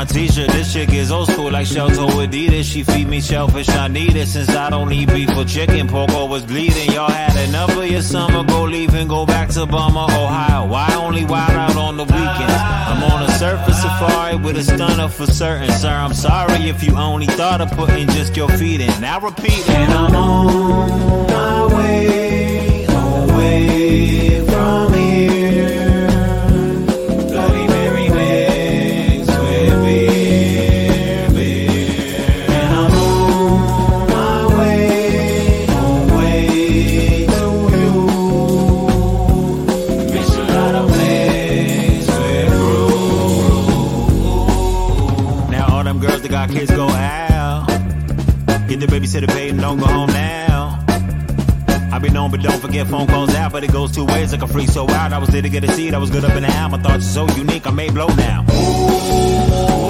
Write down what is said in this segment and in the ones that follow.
my t-shirt. This chick is old school like Shelto Adidas. She feed me shellfish, I need it. Since I don't eat beef or chicken, pork was bleeding. Y'all had enough of your summer, go leave and go back to Bummer, Ohio. Why only wild out on the weekends? I'm on a surface safari with a stunner for certain, sir. I'm sorry if you only thought of putting just your feet in. Now repeat, and I'm on my way away from here. Kids go out. Get the babysitter paid and don't go home now. I be known, but don't forget phone calls out. But it goes two ways, like a free so out. I was there to get a seat, I was good up in the ham. I thought you so unique, I may blow now. Bloody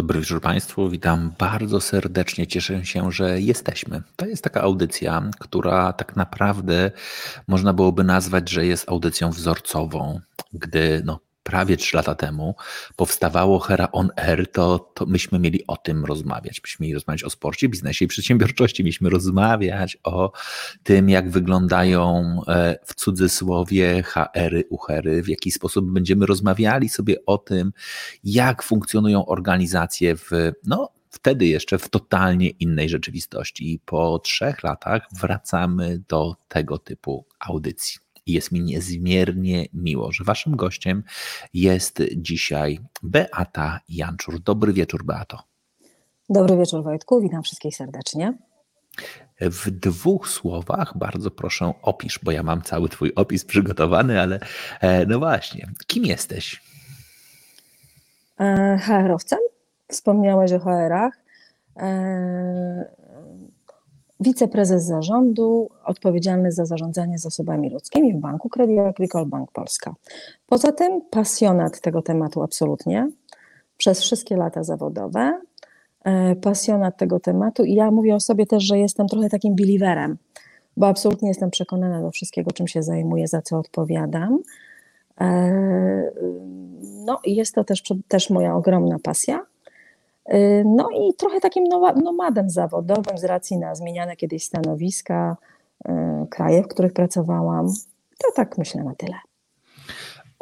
Dobry wieczór Państwu, witam bardzo serdecznie. Cieszę się, że jesteśmy. To jest taka audycja, która tak naprawdę można byłoby nazwać, że jest audycją wzorcową. Gdy no, prawie trzy lata temu powstawało Hera On Air, to, to myśmy mieli o tym rozmawiać. Myśmy mieli rozmawiać o sporcie, biznesie i przedsiębiorczości. Mieliśmy rozmawiać o tym, jak wyglądają e, w cudzysłowie HR-y, uhery, w jaki sposób będziemy rozmawiali sobie o tym, jak funkcjonują organizacje w, no, wtedy jeszcze w totalnie innej rzeczywistości. I po trzech latach wracamy do tego typu audycji. I jest mi niezmiernie miło, że waszym gościem jest dzisiaj Beata Janczur. Dobry wieczór, Beato. Dobry wieczór, Wojtku. Witam wszystkich serdecznie. W dwóch słowach bardzo proszę opisz, bo ja mam cały twój opis przygotowany, ale e, no właśnie, kim jesteś? E, HR-owcem. Wspomniałeś o HR-ach. Wiceprezes zarządu, odpowiedzialny za zarządzanie zasobami ludzkimi w Banku Credit Agricole Bank Polska. Poza tym pasjonat tego tematu absolutnie, przez wszystkie lata zawodowe, e, pasjonat tego tematu i ja mówię o sobie też, że jestem trochę takim believerem, bo absolutnie jestem przekonana do wszystkiego, czym się zajmuję, za co odpowiadam. E, no i jest to też, też moja ogromna pasja. E, No i trochę takim nomadem zawodowym z racji na zmieniane kiedyś stanowiska, e, kraje, w których pracowałam. To tak myślę na tyle.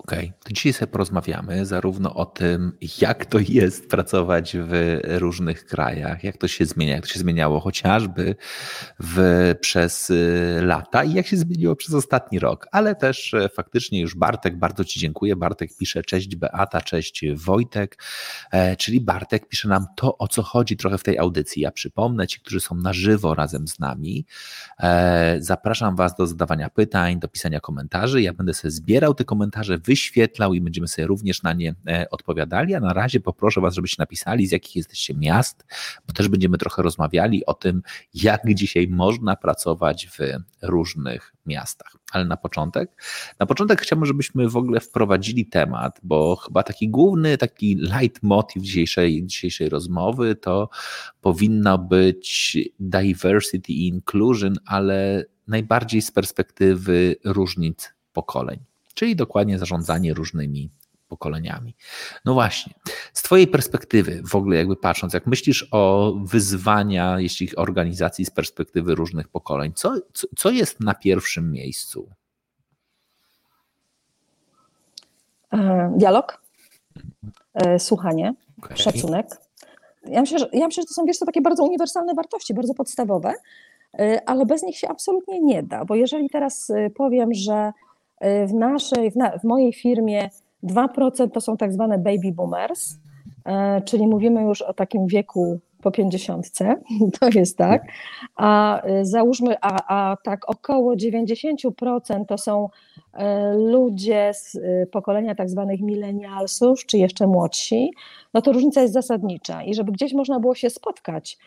Okej, to dzisiaj sobie porozmawiamy zarówno o tym, jak to jest pracować w różnych krajach, jak to się zmienia, jak to się zmieniało chociażby w, przez y, lata i jak się zmieniło przez ostatni rok, ale też e, faktycznie już Bartek, bardzo Ci dziękuję. Bartek pisze, cześć Beata, cześć Wojtek, e, czyli Bartek pisze nam to, o co chodzi trochę w tej audycji. Ja przypomnę Ci, którzy są na żywo razem z nami, e, zapraszam Was do zadawania pytań, do pisania komentarzy. Ja będę sobie zbierał te komentarze, wyświetlał wyświetlał i będziemy sobie również na nie odpowiadali. A na razie poproszę Was, żebyście napisali, z jakich jesteście miast, bo też będziemy trochę rozmawiali o tym, jak dzisiaj można pracować w różnych miastach. Ale na początek, na początek chciałbym, żebyśmy w ogóle wprowadzili temat, bo chyba taki główny, taki leitmotiv dzisiejszej, dzisiejszej rozmowy to powinno być diversity i inclusion, ale najbardziej z perspektywy różnic pokoleń, czyli dokładnie zarządzanie różnymi pokoleniami. No właśnie, z Twojej perspektywy, w ogóle jakby patrząc, jak myślisz o wyzwania, jeśli organizacji z perspektywy różnych pokoleń, co, co, jest na pierwszym miejscu? E, dialog, e, słuchanie, okay. szacunek. Ja myślę, że, ja myślę, że to są wiesz, to takie bardzo uniwersalne wartości, bardzo podstawowe, e, ale bez nich się absolutnie nie da, bo jeżeli teraz powiem, że w naszej, w, na, w mojej firmie 2% to są tak zwane baby boomers, e, czyli mówimy już o takim wieku po 50, to jest tak, a e, załóżmy, a, a tak około 90% to są ludzie z pokolenia tak zwanych milenialsów, czy jeszcze młodsi, no to różnica jest zasadnicza. I żeby gdzieś można było się spotkać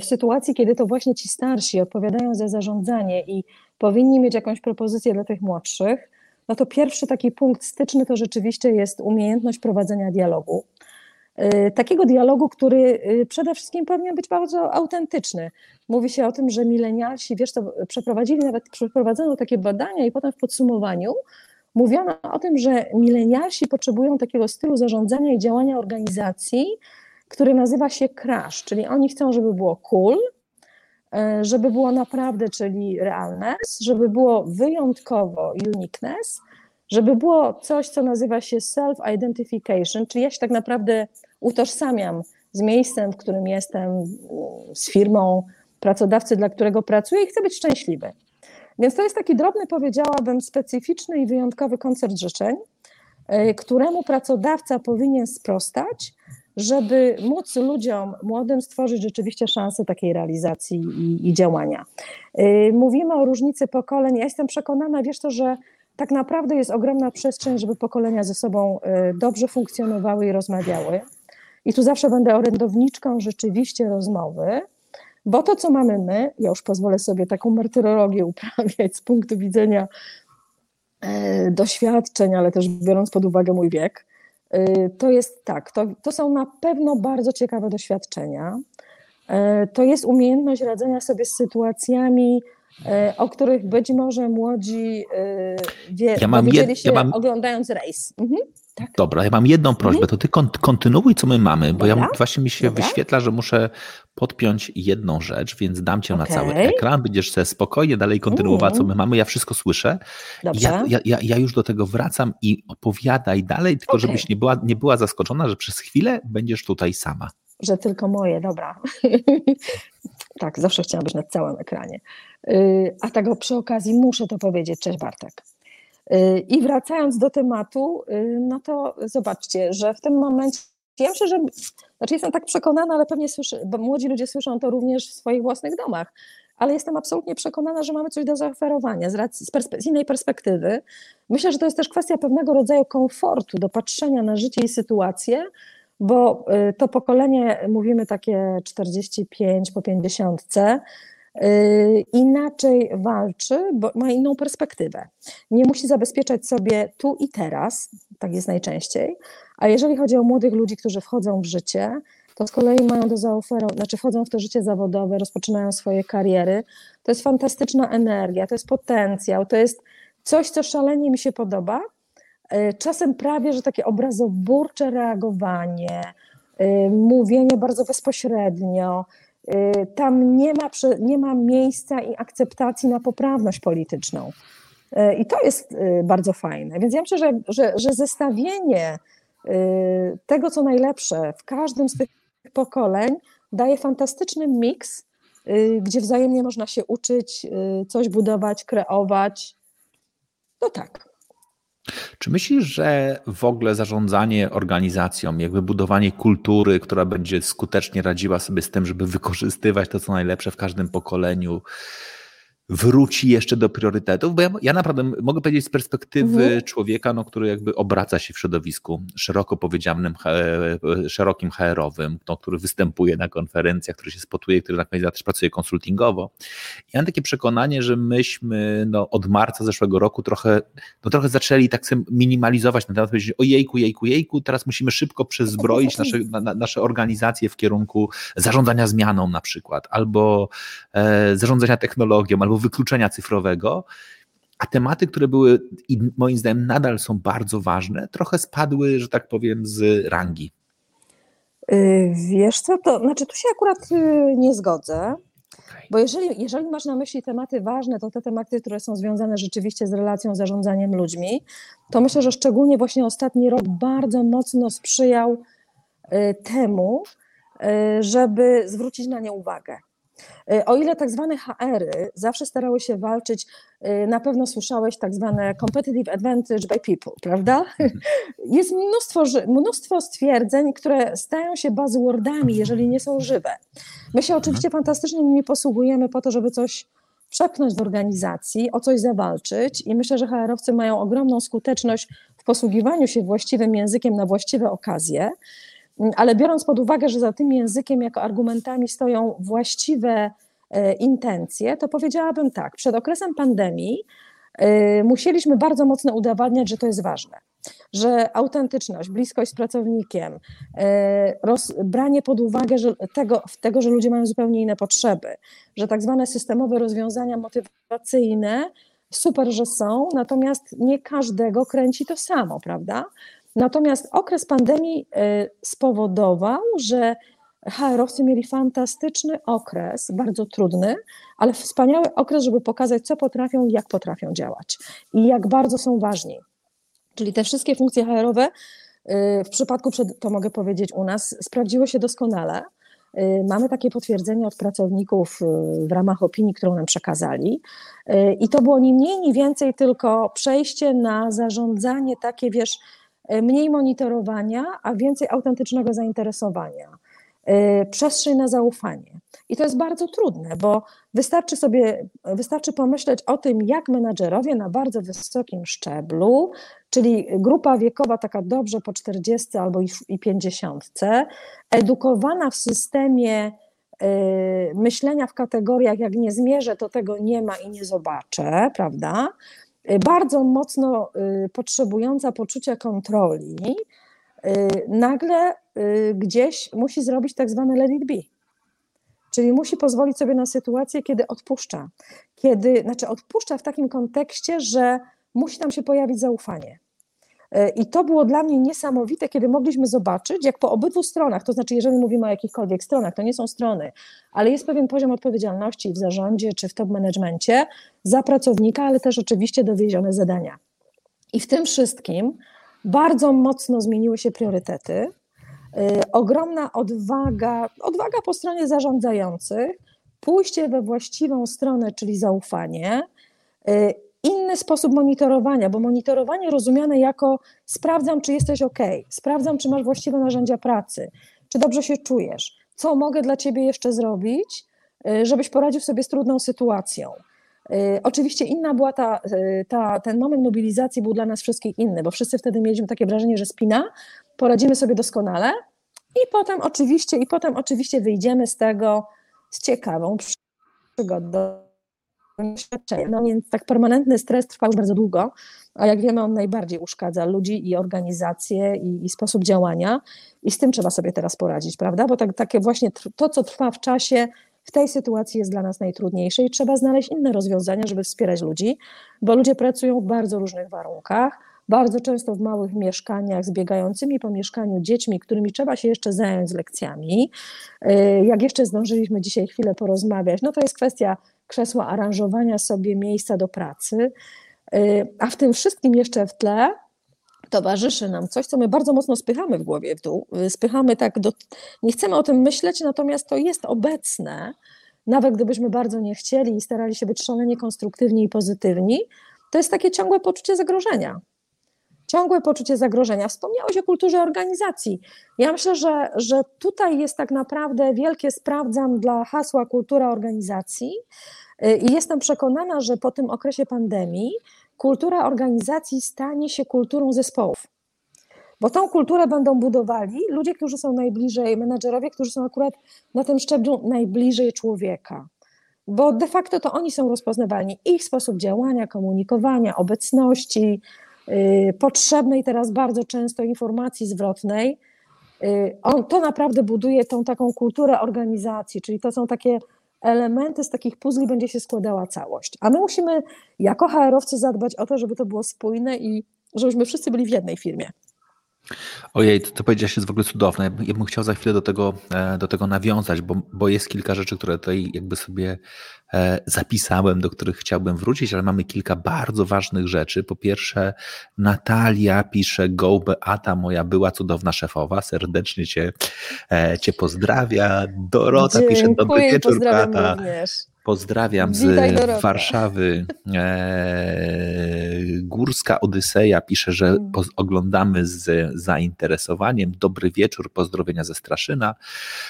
w sytuacji, kiedy to właśnie ci starsi odpowiadają za zarządzanie i powinni mieć jakąś propozycję dla tych młodszych, no to pierwszy taki punkt styczny to rzeczywiście jest umiejętność prowadzenia dialogu. Y, takiego dialogu, który y, przede wszystkim powinien być bardzo autentyczny. Mówi się o tym, że milenialsi, wiesz, to przeprowadzili, nawet przeprowadzono takie badania i potem w podsumowaniu mówiono o tym, że milenialsi potrzebują takiego stylu zarządzania i działania organizacji, który nazywa się crash, czyli oni chcą, żeby było cool, żeby było naprawdę, czyli realness, żeby było wyjątkowo uniqueness, żeby było coś, co nazywa się self-identification, czyli ja się tak naprawdę utożsamiam z miejscem, w którym jestem, z firmą pracodawcy, dla którego pracuję i chcę być szczęśliwy. Więc to jest taki drobny, powiedziałabym, specyficzny i wyjątkowy koncert życzeń, e, któremu pracodawca powinien sprostać, żeby móc ludziom młodym stworzyć rzeczywiście szansę takiej realizacji i, i działania. Y, mówimy o różnicy pokoleń. Ja jestem przekonana, wiesz to, że tak naprawdę jest ogromna przestrzeń, żeby pokolenia ze sobą y, dobrze funkcjonowały i rozmawiały. I tu zawsze będę orędowniczką rzeczywiście rozmowy, bo to, co mamy my, ja już pozwolę sobie taką martyrologię uprawiać z punktu widzenia e, doświadczeń, ale też biorąc pod uwagę mój wiek, to jest tak, to, to są na pewno bardzo ciekawe doświadczenia. Y, to jest umiejętność radzenia sobie z sytuacjami, y, o których być może młodzi wie, ja mam jed, ja mam... oglądając rejs. Mhm. Tak. Dobra, ja mam jedną prośbę, mhm. to ty kontynuuj, co my mamy, bo Dobra. ja właśnie mi się Dobra. wyświetla, że muszę podpiąć jedną rzecz, więc dam cię okay. na cały ekran, będziesz sobie spokojnie dalej kontynuować, co my mm. mamy, ja wszystko słyszę. Ja, ja, ja, ja, już do tego wracam i opowiadaj dalej, tylko okay. żebyś nie była, nie była zaskoczona, że przez chwilę będziesz tutaj sama. Że tylko moje, dobra. tak, zawsze chciałam być na całym ekranie. Y, a tego przy okazji muszę to powiedzieć. Cześć Bartek. Y, I wracając do tematu, y, no to zobaczcie, że w tym momencie, ja myślę, że, znaczy jestem tak przekonana, ale pewnie słyszę, bo młodzi ludzie słyszą to również w swoich własnych domach, ale jestem absolutnie przekonana, że mamy coś do zaoferowania z, racji, z, perspe z innej perspektywy. Myślę, że to jest też kwestia pewnego rodzaju komfortu, do patrzenia na życie i sytuację, bo y, to pokolenie, mówimy takie 45 po 50, Y, inaczej walczy, bo ma inną perspektywę. Nie musi zabezpieczać sobie tu i teraz, tak jest najczęściej, a jeżeli chodzi o młodych ludzi, którzy wchodzą w życie, to z kolei mają do zaoferowania, znaczy wchodzą w to życie zawodowe, rozpoczynają swoje kariery. To jest fantastyczna energia, to jest potencjał, to jest coś, co szalenie mi się podoba. Y, czasem prawie, że takie obrazoburcze reagowanie, y, mówienie bardzo bezpośrednio, Y, tam nie ma, nie ma miejsca i akceptacji na poprawność polityczną. Y, I to jest y, bardzo fajne. Więc ja myślę, że, że, że zestawienie tego, co najlepsze w każdym z tych pokoleń daje fantastyczny miks, gdzie wzajemnie można się uczyć, coś budować, kreować. No tak. Czy myślisz, że w ogóle zarządzanie organizacją, jakby budowanie kultury, która będzie skutecznie radziła sobie z tym, żeby wykorzystywać to, co najlepsze w każdym pokoleniu, wróci jeszcze do priorytetów, bo ja, ja naprawdę mogę powiedzieć z perspektywy mhm. człowieka, no, który jakby obraca się w środowisku szeroko powiedzianym, szerokim HR-owym, no, który występuje na konferencjach, który się spotuje, który na koniec też pracuje konsultingowo. Ja mam takie przekonanie, że myśmy no, od marca zeszłego roku trochę, no, trochę zaczęli tak minimalizować na temat, powiedzieć o jejku, jejku, jejku, teraz musimy szybko przezbroić nasze, na, nasze organizacje w kierunku zarządzania zmianą na przykład, albo e, zarządzania technologią, albo wykluczenia cyfrowego, a tematy, które były i moim zdaniem nadal są bardzo ważne, trochę spadły, że tak powiem, z rangi. Y, wiesz co, to znaczy tu się akurat y, nie zgodzę. Bo jeżeli, jeżeli masz na myśli tematy ważne, to te tematy, które są związane rzeczywiście z relacją, zarządzaniem ludźmi, to myślę, że szczególnie właśnie ostatni rok bardzo mocno sprzyjał y, temu, żeby zwrócić na nie uwagę. Y, o ile tak zwane HR-y zawsze starały się walczyć, y, na pewno słyszałeś tak zwane competitive advantage by people, prawda? Mhm. Jest mnóstwo, mnóstwo stwierdzeń, które stają się buzzwordami, jeżeli nie są żywe. My się oczywiście mhm. fantastycznie nimi posługujemy po to, żeby coś przepchnąć w organizacji, o coś zawalczyć i myślę, że HR-owcy mają ogromną skuteczność w posługiwaniu się właściwym językiem na właściwe okazje. Mm, ale biorąc pod uwagę, że za tym językiem jako argumentami stoją właściwe e, intencje, to powiedziałabym tak, przed okresem pandemii e, musieliśmy bardzo mocno udowadniać, że to jest ważne, że autentyczność, bliskość z pracownikiem, e, roz, branie pod uwagę że tego, tego, że ludzie mają zupełnie inne potrzeby, że tak zwane systemowe rozwiązania motywacyjne super, że są, natomiast nie każdego kręci to samo, prawda? Natomiast okres pandemii y, spowodował, że HR-owcy mieli fantastyczny okres, bardzo trudny, ale wspaniały okres, żeby pokazać, co potrafią i jak potrafią działać i jak bardzo są ważni. Czyli te wszystkie funkcje HR-owe y, w przypadku, to mogę powiedzieć u nas, sprawdziły się doskonale. Y, mamy takie potwierdzenie od pracowników w ramach opinii, którą nam przekazali. I to było ni mniej, ni więcej tylko przejście na zarządzanie takie, wiesz, mniej monitorowania, a więcej autentycznego zainteresowania, e, przestrzeń na zaufanie. I to jest bardzo trudne, bo wystarczy sobie, wystarczy pomyśleć o tym, jak menadżerowie na bardzo wysokim szczeblu, czyli grupa wiekowa taka dobrze po 40 albo i 50, edukowana w systemie e, myślenia w kategoriach, jak nie zmierzę, to tego nie ma i nie zobaczę, prawda? Y, bardzo mocno y, potrzebująca poczucia kontroli, y, nagle gdzieś musi zrobić tak zwane let it be. Czyli musi pozwolić sobie na sytuację, kiedy odpuszcza. Kiedy, znaczy odpuszcza w takim kontekście, że musi tam się pojawić zaufanie. E, I to było dla mnie niesamowite, kiedy mogliśmy zobaczyć, jak po obydwu stronach, to znaczy, jeżeli mówimy o jakichkolwiek stronach, to nie są strony, ale jest pewien poziom odpowiedzialności w zarządzie czy w top managemencie za pracownika, ale też oczywiście dowiezione zadania. I w tym wszystkim bardzo mocno zmieniły się priorytety. Yy, ogromna odwaga, odwaga po stronie zarządzających, pójście we właściwą stronę, czyli zaufanie, yy, inny sposób monitorowania, bo monitorowanie rozumiane jako sprawdzam, czy jesteś ok, sprawdzam, czy masz właściwe narzędzia pracy, czy dobrze się czujesz, co mogę dla ciebie jeszcze zrobić, y, żebyś poradził sobie z trudną sytuacją. Y, oczywiście inna była ta, y, ta, ten moment mobilizacji był dla nas wszystkich inny, bo wszyscy wtedy mieliśmy takie wrażenie, że spina, poradzimy sobie doskonale i potem oczywiście, i potem oczywiście wyjdziemy z tego z ciekawą przygodą doświadczenie. No więc tak permanentny stres trwa już bardzo długo, a jak wiemy, on najbardziej uszkadza ludzi i organizacje i, i sposób działania i z tym trzeba sobie teraz poradzić, prawda? Bo tak, takie właśnie to, co trwa w czasie, w tej sytuacji jest dla nas najtrudniejsze i trzeba znaleźć inne rozwiązania, żeby wspierać ludzi, bo ludzie pracują w bardzo różnych warunkach, bardzo często w małych mieszkaniach z biegającymi po mieszkaniu dziećmi, którymi trzeba się jeszcze zająć z lekcjami. Y, jak jeszcze zdążyliśmy dzisiaj chwilę porozmawiać, no to jest kwestia krzesła, aranżowania sobie miejsca do pracy, y, a w tym wszystkim jeszcze w tle towarzyszy nam coś, co my bardzo mocno spychamy w głowie w dół, y, spychamy tak, do, nie chcemy o tym myśleć, natomiast to jest obecne, nawet gdybyśmy bardzo nie chcieli i starali się być szalenie konstruktywni i pozytywni, to jest takie ciągłe poczucie zagrożenia. Ciągłe poczucie zagrożenia. Wspomniałeś o kulturze organizacji. Ja myślę, że, że tutaj jest tak naprawdę wielkie sprawdzam dla hasła kultura organizacji, I jestem przekonana, że po tym okresie pandemii kultura organizacji stanie się kulturą zespołów. Bo tą kulturę będą budowali ludzie, którzy są najbliżej, menedżerowie, którzy są akurat na tym szczeblu najbliżej człowieka. Bo de facto to oni są rozpoznawalni. Ich sposób działania, komunikowania, obecności, potrzebnej teraz bardzo często informacji zwrotnej, yy, on, to naprawdę buduje tą taką kulturę organizacji, czyli to są takie elementy z takich puzli będzie się składała całość. A my musimy jako HR-owcy zadbać o to, żeby to było spójne i żebyśmy wszyscy byli w jednej firmie. Ojej, to, to powiedziałeś jest w ogóle cudowne. Ja bym chciał za chwilę do tego, e, do tego nawiązać, bo, bo jest kilka rzeczy, które tutaj jakby sobie e, zapisałem, do których chciałbym wrócić, ale mamy kilka bardzo ważnych rzeczy. Po pierwsze, Natalia pisze, go Beata, moja była cudowna szefowa, serdecznie cię, e, cię pozdrawia. Dorota Dziękuję, pisze, dobry wieczór Beata. Również. Pozdrawiam z Warszawy. Górska Odyseja pisze, że mm. oglądamy z zainteresowaniem. Dobry wieczór, pozdrowienia ze Straszyna.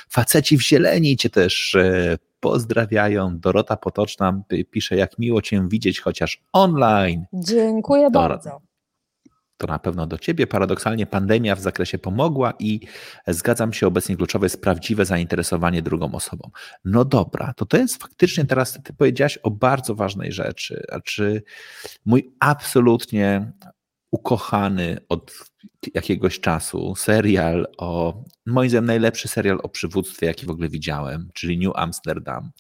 Faceci w zieleni cię też e, pozdrawiają. Dorota Potoczna pisze, jak miło cię widzieć, chociaż online. Dziękuję bardzo to na pewno do Ciebie. Paradoksalnie pandemia w zakresie pomogła i zgadzam się, obecnie kluczowe jest prawdziwe zainteresowanie drugą osobą. No dobra, to to jest faktycznie teraz, Ty powiedziałaś o bardzo ważnej rzeczy. Znaczy, mój absolutnie ukochany od jakiegoś czasu serial o, moim zdaniem najlepszy serial o przywództwie, jaki w ogóle widziałem, czyli New Amsterdam.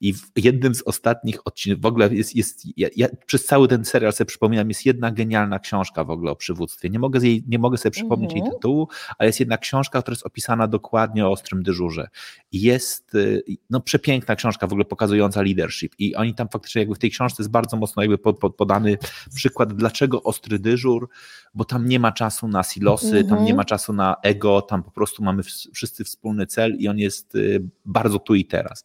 I w jednym z ostatnich odcinków, w ogóle jest, jest ja, ja, przez cały ten serial sobie przypominam, jest jedna genialna książka w ogóle o przywództwie. Nie mogę, jej, nie mogę sobie przypomnieć -hmm. jej mhm. tytułu, ale jest jedna książka, która jest opisana dokładnie o ostrym dyżurze. Jest y, no, przepiękna książka w ogóle pokazująca leadership i oni tam faktycznie jakby w tej książce jest bardzo mocno jakby podany przykład, dlaczego ostry dyżur, bo tam nie ma czasu na silosy, tam nie mhm. ma czasu na ego, tam po prostu mamy wszyscy wspólny cel i on jest y, bardzo tu i teraz.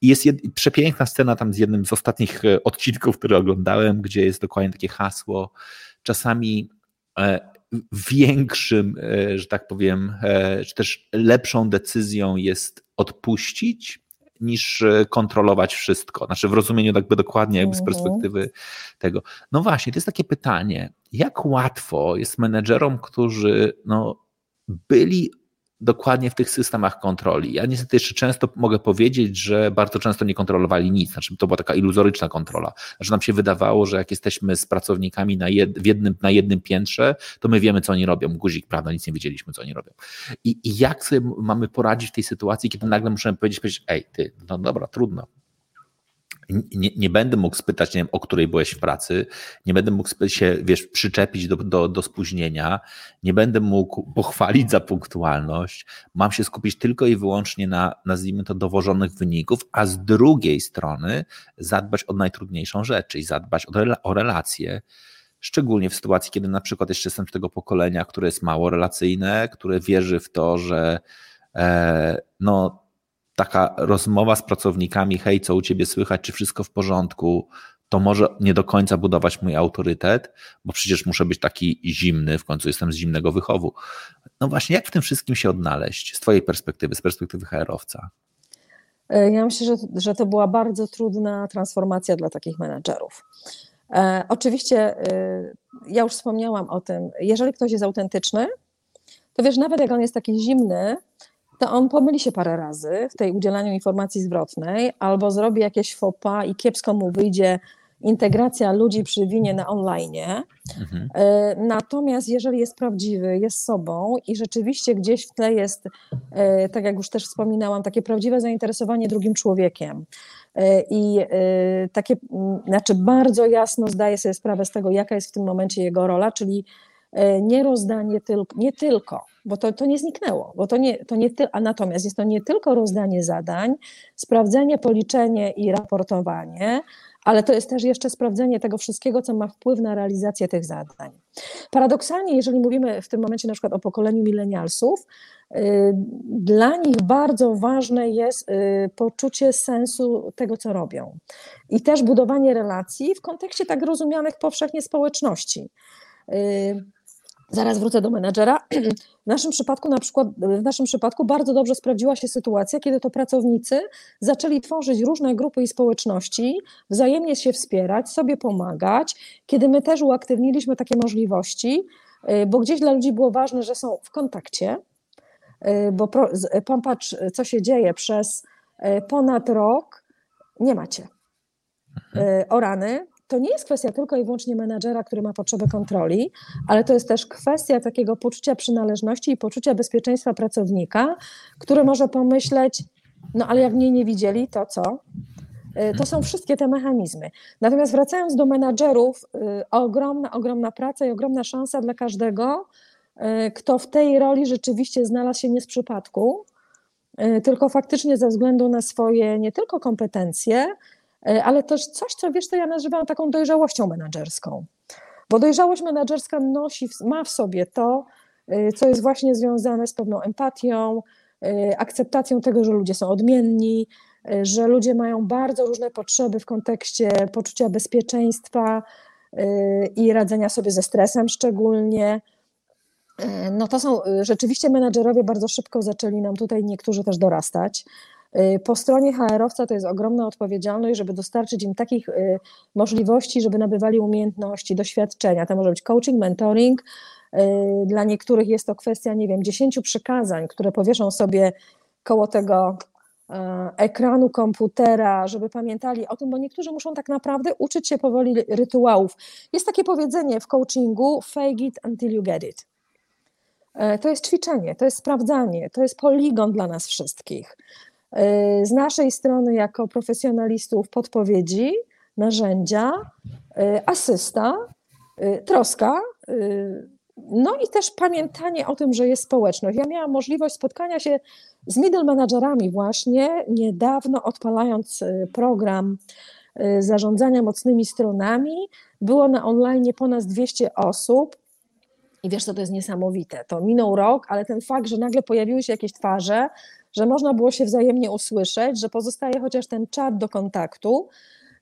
I jest jed, przepiękna scena tam z jednym z ostatnich e, odcinków, które oglądałem, gdzie jest dokładnie takie hasło, czasami e, większym, e, że tak powiem, czy też lepszą decyzją jest odpuścić, niż kontrolować wszystko. Znaczy w rozumieniu jakby dokładnie jakby z mhm. perspektywy tego. No właśnie, to jest takie pytanie, jak łatwo jest menedżerom, którzy no, byli dokładnie w tych systemach kontroli. Ja niestety jeszcze często mogę powiedzieć, że bardzo często nie kontrolowali nic, znaczy to była taka iluzoryczna kontrola. Znaczy nam się wydawało, że jak jesteśmy z pracownikami na, jed, jednym, na jednym piętrze, to my wiemy, co oni robią. Guzik, prawda, nic nie wiedzieliśmy, co oni robią. I, i jak sobie mamy poradzić w tej sytuacji, kiedy nagle musimy powiedzieć, powiedzieć ej, ty, no dobra, trudno, nie, nie, będę mógł spytać, nie wiem, o której byłeś w pracy, nie będę mógł się, wiesz, przyczepić do, do, do spóźnienia, nie będę mógł pochwalić za punktualność, mam się skupić tylko i wyłącznie na, nazwijmy to, dowożonych wyników, a z drugiej strony zadbać o najtrudniejszą rzecz, czyli zadbać o, o relacje, szczególnie w sytuacji, kiedy na przykład jeszcze jestem z tego pokolenia, które jest mało relacyjne, które wierzy w to, że e, no, taka rozmowa z pracownikami, hej, co u ciebie słychać, czy wszystko w porządku, to może nie do końca budować mój autorytet, bo przecież muszę być taki zimny, w końcu jestem z zimnego wychowu. No właśnie, jak w tym wszystkim się odnaleźć z Twojej perspektywy, z perspektywy HR-owca? E, ja myślę, że, że to była bardzo trudna transformacja dla takich menedżerów. E, oczywiście, e, ja już wspomniałam o tym, jeżeli ktoś jest autentyczny, to wiesz, nawet jak on jest taki zimny, to on pomyli się parę razy w tej udzielaniu informacji zwrotnej, albo zrobi jakieś fopa i kiepsko mu wyjdzie integracja ludzi przy winie na online. Mhm. E, natomiast jeżeli jest prawdziwy, jest sobą i rzeczywiście gdzieś w tle jest, e, tak jak już też wspominałam, takie prawdziwe zainteresowanie drugim człowiekiem. E, I takie, znaczy bardzo jasno zdaje sobie sprawę z tego, jaka jest w tym momencie jego rola, czyli nie rozdanie tylko, nie tylko, bo to, to nie zniknęło, bo to nie, to nie ty, a natomiast jest to nie tylko rozdanie zadań, sprawdzenie, policzenie i raportowanie, ale to jest też jeszcze sprawdzenie tego wszystkiego, co ma wpływ na realizację tych zadań. Paradoksalnie, jeżeli mówimy w tym momencie na przykład o pokoleniu milenialsów, y, dla nich bardzo ważne jest y, poczucie sensu tego, co robią. I też budowanie relacji w kontekście tak rozumianych powszechnie społeczności. Y, Zaraz wrócę do menedżera. W naszym przypadku, na przykład, w naszym przypadku bardzo dobrze sprawdziła się sytuacja, kiedy to pracownicy zaczęli tworzyć różne grupy i społeczności, wzajemnie się wspierać, sobie pomagać, kiedy my też uaktywniliśmy takie możliwości, y, bo gdzieś dla ludzi było ważne, że są w kontakcie, y, bo popatrz, co się dzieje przez y, ponad rok, nie macie. Mhm. O rany, to nie jest kwestia tylko i wyłącznie menadżera, który ma potrzebę kontroli, ale to jest też kwestia takiego poczucia przynależności i poczucia bezpieczeństwa pracownika, który może pomyśleć, no ale jak mnie nie widzieli, to co? Y, to są wszystkie te mechanizmy. Natomiast wracając do menadżerów, y, ogromna, ogromna praca i ogromna szansa dla każdego, y, kto w tej roli rzeczywiście znalazł się nie z przypadku, tylko faktycznie ze względu na swoje nie tylko kompetencje, ale też coś, co wiesz, to ja nazywam taką dojrzałością menedżerską. Bo dojrzałość menedżerska nosi, ma w sobie to, e, co jest właśnie związane z pewną empatią, e, akceptacją tego, że ludzie są odmienni, że ludzie mają bardzo różne potrzeby w kontekście poczucia bezpieczeństwa i radzenia sobie ze stresem szczególnie. No to są rzeczywiście menedżerowie bardzo szybko zaczęli nam tutaj niektórzy też dorastać. Y, po stronie HR-owca to jest ogromna odpowiedzialność, żeby dostarczyć im takich y, możliwości, żeby nabywali umiejętności, doświadczenia. To może być coaching, mentoring. Y, dla niektórych jest to kwestia, nie wiem, dziesięciu przykazań, które powieszą sobie koło tego ekranu komputera, żeby pamiętali o tym, bo niektórzy muszą tak naprawdę uczyć się powoli rytuałów. Jest takie powiedzenie w coachingu: fake it until you get it. To jest ćwiczenie, to jest sprawdzanie, to jest poligon dla nas wszystkich. Y, z naszej strony, jako profesjonalistów, podpowiedzi, narzędzia, y, asysta, y, troska, no i też pamiętanie o tym, że jest społeczność. Ja miałam możliwość spotkania się z middle managerami właśnie niedawno, odpalając program zarządzania mocnymi stronami. Było na online ponad 200 osób. I wiesz, co to jest niesamowite? To minął rok, ale ten fakt, że nagle pojawiły się jakieś twarze, że można było się wzajemnie usłyszeć, że pozostaje chociaż ten czat do kontaktu,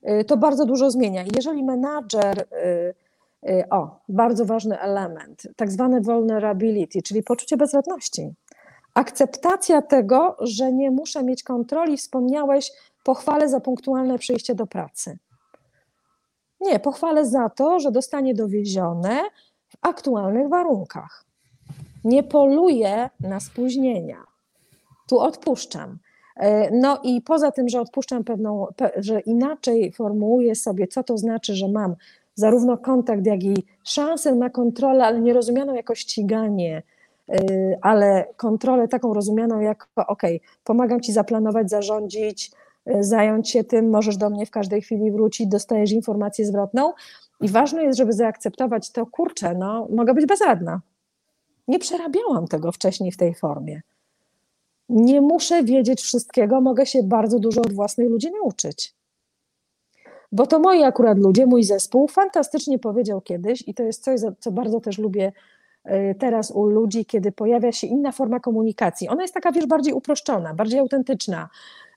y, to bardzo dużo zmienia. Jeżeli menadżer, y, y, o, bardzo ważny element, tak zwane vulnerability, czyli poczucie bezradności, akceptacja tego, że nie muszę mieć kontroli, wspomniałeś pochwalę za punktualne przyjście do pracy. Nie, pochwalę za to, że dostanie dowiezione w aktualnych warunkach. Nie poluję na spóźnienia tu odpuszczam. E, no i poza tym, że odpuszczam pewną, że inaczej formułuję sobie, co to znaczy, że mam zarówno kontakt, jak i szansę na kontrolę, ale nie rozumianą jako ściganie, e, ale kontrolę taką rozumianą jako, ok, pomagam ci zaplanować, zarządzić, e, zająć się tym, możesz do mnie w każdej chwili wrócić, dostajesz informację zwrotną. I ważne jest, żeby zaakceptować to, kurczę, no, mogę być bezradna. Nie przerabiałam tego wcześniej w tej formie nie muszę wiedzieć wszystkiego, mogę się bardzo dużo od własnych ludzi nauczyć. Bo to moi akurat ludzie, mój zespół fantastycznie powiedział kiedyś, i to jest coś, co bardzo też lubię e, teraz u ludzi, kiedy pojawia się inna forma komunikacji. Ona jest taka, wiesz, bardziej uproszczona, bardziej autentyczna,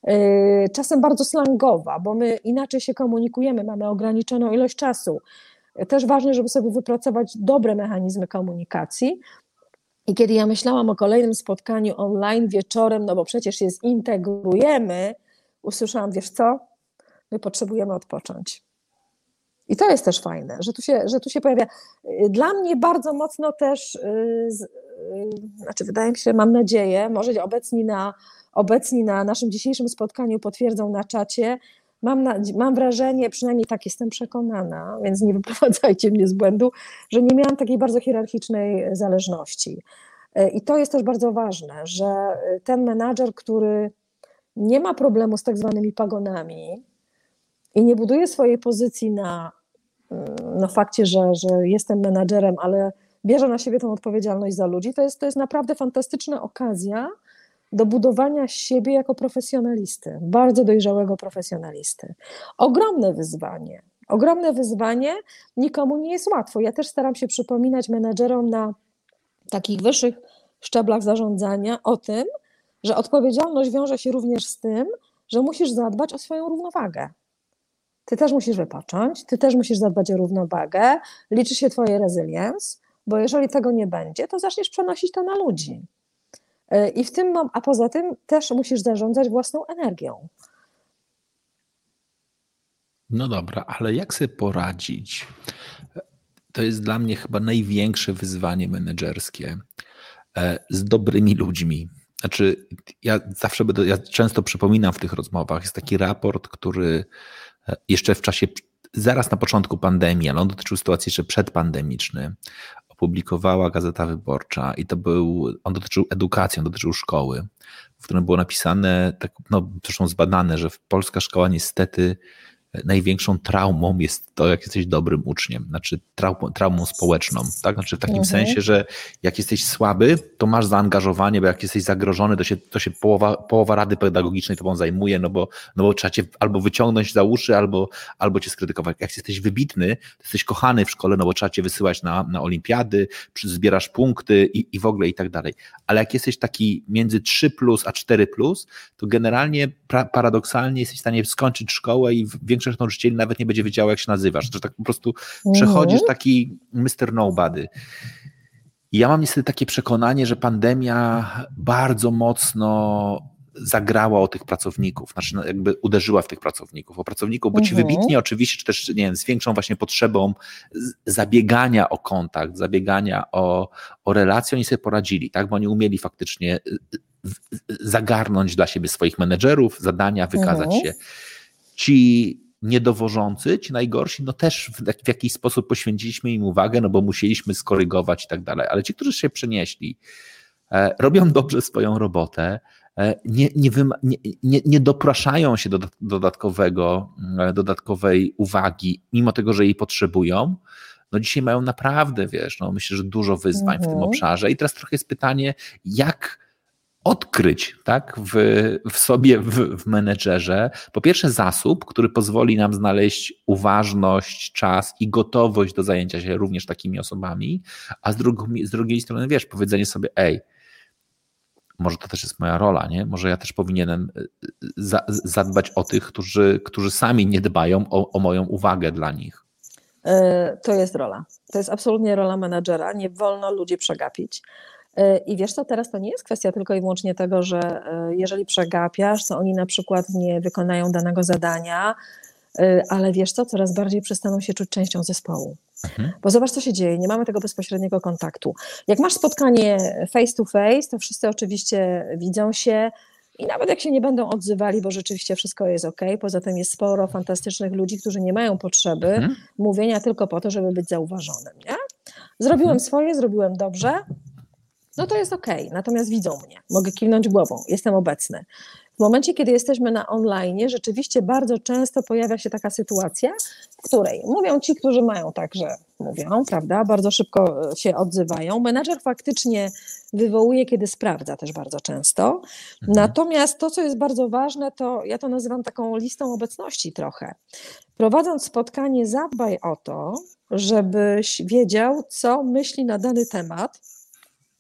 e, czasem bardzo slangowa, bo my inaczej się komunikujemy, mamy ograniczoną ilość czasu. Też ważne, żeby sobie wypracować dobre mechanizmy komunikacji, i kiedy ja myślałam o kolejnym spotkaniu online wieczorem, no bo przecież się zintegrujemy, usłyszałam, wiesz co, my potrzebujemy odpocząć. I to jest też fajne, że tu się, że tu się pojawia. Dla mnie bardzo mocno też, yy, znaczy wydaje mi się, mam nadzieję, może obecni na, obecni na naszym dzisiejszym spotkaniu potwierdzą na czacie, mam, na, mam wrażenie, przynajmniej tak jestem przekonana, więc nie wyprowadzajcie mnie z błędu, że nie miałam takiej bardzo hierarchicznej zależności. E, I to jest też bardzo ważne, że ten menadżer, który nie ma problemu z tak zwanymi pagonami i nie buduje swojej pozycji na, mm, na fakcie, że, że jestem menadżerem, ale bierze na siebie tą odpowiedzialność za ludzi, to jest, to jest naprawdę fantastyczna okazja, do budowania siebie jako profesjonalisty, bardzo dojrzałego profesjonalisty. Ogromne wyzwanie. Ogromne wyzwanie, nikomu nie jest łatwo. Ja też staram się przypominać menedżerom na takich wyższych szczeblach zarządzania o tym, że odpowiedzialność wiąże się również z tym, że musisz zadbać o swoją równowagę. Ty też musisz wypocząć, ty też musisz zadbać o równowagę, liczy się twoje resilience, bo jeżeli tego nie będzie, to zaczniesz przenosić to na ludzi. E, I w tym, a poza tym też musisz zarządzać własną energią. No dobra, ale jak sobie poradzić? To jest dla mnie chyba największe wyzwanie menedżerskie e, z dobrymi ludźmi. Znaczy, ja zawsze będę, ja często przypominam w tych rozmowach, jest taki raport, który e, jeszcze w czasie, zaraz na początku pandemii, ale on dotyczył sytuacji jeszcze przedpandemiczny, opublikowała Gazeta Wyborcza i to był, on dotyczył edukacji, on dotyczył szkoły, w którym było napisane, tak, no zresztą zbadane, że polska szkoła niestety największą traumą jest to, jak jesteś dobrym uczniem, znaczy traumą, traumą społeczną, tak? Znaczy w takim mhm. sensie, że jak jesteś słaby, to masz zaangażowanie, bo jak jesteś zagrożony, to się, to się połowa, połowa rady pedagogicznej tobą zajmuje, no bo, no bo trzeba cię albo wyciągnąć za uszy, albo, albo cię skrytykować. Jak jesteś wybitny, to jesteś kochany w szkole, no bo trzeba cię wysyłać na, na olimpiady, zbierasz punkty i, i w ogóle i tak dalej. Ale jak jesteś taki między 3 plus a 4 plus, to generalnie pra, paradoksalnie jesteś w stanie skończyć szkołę i większość większość nauczycieli nawet nie będzie wiedziała, jak się nazywasz, że tak po prostu przechodzisz mhm. taki Mr. Nobody. I ja mam niestety takie przekonanie, że pandemia bardzo mocno zagrała o tych pracowników, znaczy no, jakby uderzyła w tych pracowników, o pracowników, bo ci mhm. wybitni oczywiście, czy też nie wiem, z większą właśnie potrzebą zabiegania o kontakt, zabiegania o, o relację, oni sobie poradzili, tak, bo oni umieli faktycznie y, y, zagarnąć dla siebie swoich menedżerów, zadania, wykazać mhm. się. Ci niedowożący, ci najgorsi, no też w, w, jakiś sposób poświęciliśmy im uwagę, no bo musieliśmy skorygować i tak dalej, ale ci, którzy się przenieśli, e, robią dobrze swoją robotę, e, nie, nie, nie, nie, nie dopraszają się do dodatkowego, e, dodatkowej uwagi, mimo tego, że jej potrzebują, no dzisiaj mają naprawdę, wiesz, no myślę, że dużo wyzwań mhm. w tym mhm. obszarze i teraz trochę jest pytanie, jak odkryć tak, w, w sobie, w, w menedżerze, po pierwsze zasób, który pozwoli nam znaleźć uważność, czas i gotowość do zajęcia się również takimi osobami, a z, z drugiej strony, wiesz, powiedzenie sobie, ej, może to też jest moja rola, nie? Może ja też powinienem y, za, zadbać o tych, którzy, którzy sami nie dbają o, o moją uwagę dla nich. E, to jest rola. To jest absolutnie rola menedżera. Nie wolno ludzi przegapić. E, I wiesz co, teraz to nie jest kwestia tylko i wyłącznie tego, że e, jeżeli przegapiasz, to oni na przykład nie wykonają danego zadania, e, ale wiesz co, coraz bardziej przestaną się czuć częścią zespołu. Mhm. Bo zobacz, co się dzieje, nie mamy tego bezpośredniego kontaktu. Jak masz spotkanie face to face, to wszyscy oczywiście widzą się, i nawet jak się nie będą odzywali, bo rzeczywiście wszystko jest ok, poza tym jest sporo fantastycznych ludzi, którzy nie mają potrzeby mhm. mówienia tylko po to, żeby być zauważonym. Nie? Zrobiłem mhm. swoje, zrobiłem dobrze, no to jest ok, natomiast widzą mnie, mogę kiwnąć głową, jestem obecny. W momencie, kiedy jesteśmy na online, rzeczywiście bardzo często pojawia się taka sytuacja, w której mówią ci, którzy mają tak, że mówią, prawda, bardzo szybko e, się odzywają. Menadżer faktycznie wywołuje, kiedy sprawdza też bardzo często. Mhm. Natomiast to, co jest bardzo ważne, to ja to nazywam taką listą obecności trochę. Prowadząc spotkanie, zadbaj o to, żebyś wiedział, co myśli na dany temat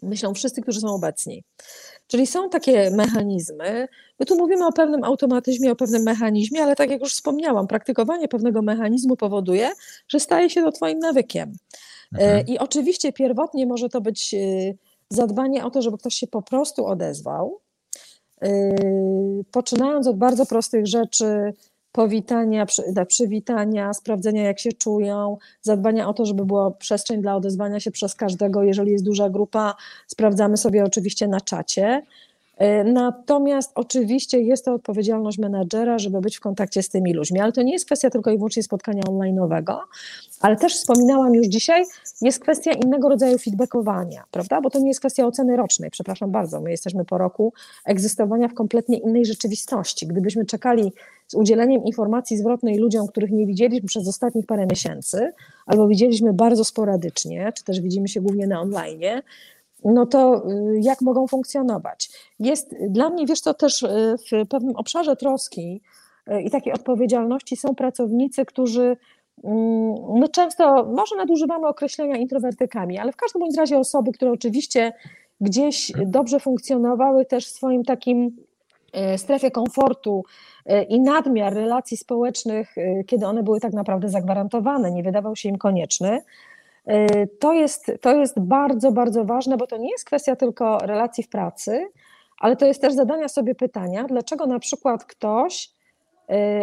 myślą wszyscy, którzy są obecni. Czyli są takie mechanizmy. My tu mówimy o pewnym automatyzmie, o pewnym mechanizmie, ale tak jak już wspomniałam, praktykowanie pewnego mechanizmu powoduje, że staje się to Twoim nawykiem. E, mhm. I oczywiście pierwotnie może to być e, zadbanie o to, żeby ktoś się po prostu odezwał, e, poczynając od bardzo prostych rzeczy, powitania, przywitania, sprawdzenia jak się czują, zadbania o to, żeby była przestrzeń dla odezwania się przez każdego. Jeżeli jest duża grupa, sprawdzamy sobie oczywiście na czacie. E, natomiast oczywiście jest to odpowiedzialność menadżera, żeby być w kontakcie z tymi ludźmi, ale to nie jest kwestia tylko i wyłącznie spotkania online'owego, ale też wspominałam już dzisiaj, jest kwestia innego rodzaju feedbackowania, prawda? Bo to nie jest kwestia oceny rocznej, przepraszam bardzo, my jesteśmy po roku egzystowania w kompletnie innej rzeczywistości. Gdybyśmy czekali z udzieleniem informacji zwrotnej ludziom, których nie widzieliśmy przez ostatnich parę miesięcy, albo widzieliśmy bardzo sporadycznie, czy też widzimy się głównie na online, no to y, jak mogą funkcjonować? Jest dla mnie, wiesz, to też y, w pewnym obszarze troski y, i takiej odpowiedzialności są pracownicy, którzy mm, my często może nadużywamy określenia introwertykami, ale w każdym bądź razie osoby, które oczywiście gdzieś dobrze funkcjonowały też w swoim takim strefie komfortu i nadmiar relacji społecznych, kiedy one były tak naprawdę zagwarantowane, nie wydawał się im konieczny To jest, to jest bardzo, bardzo ważne, bo to nie jest kwestia tylko relacji w pracy, ale to jest też zadania sobie pytania, dlaczego na przykład ktoś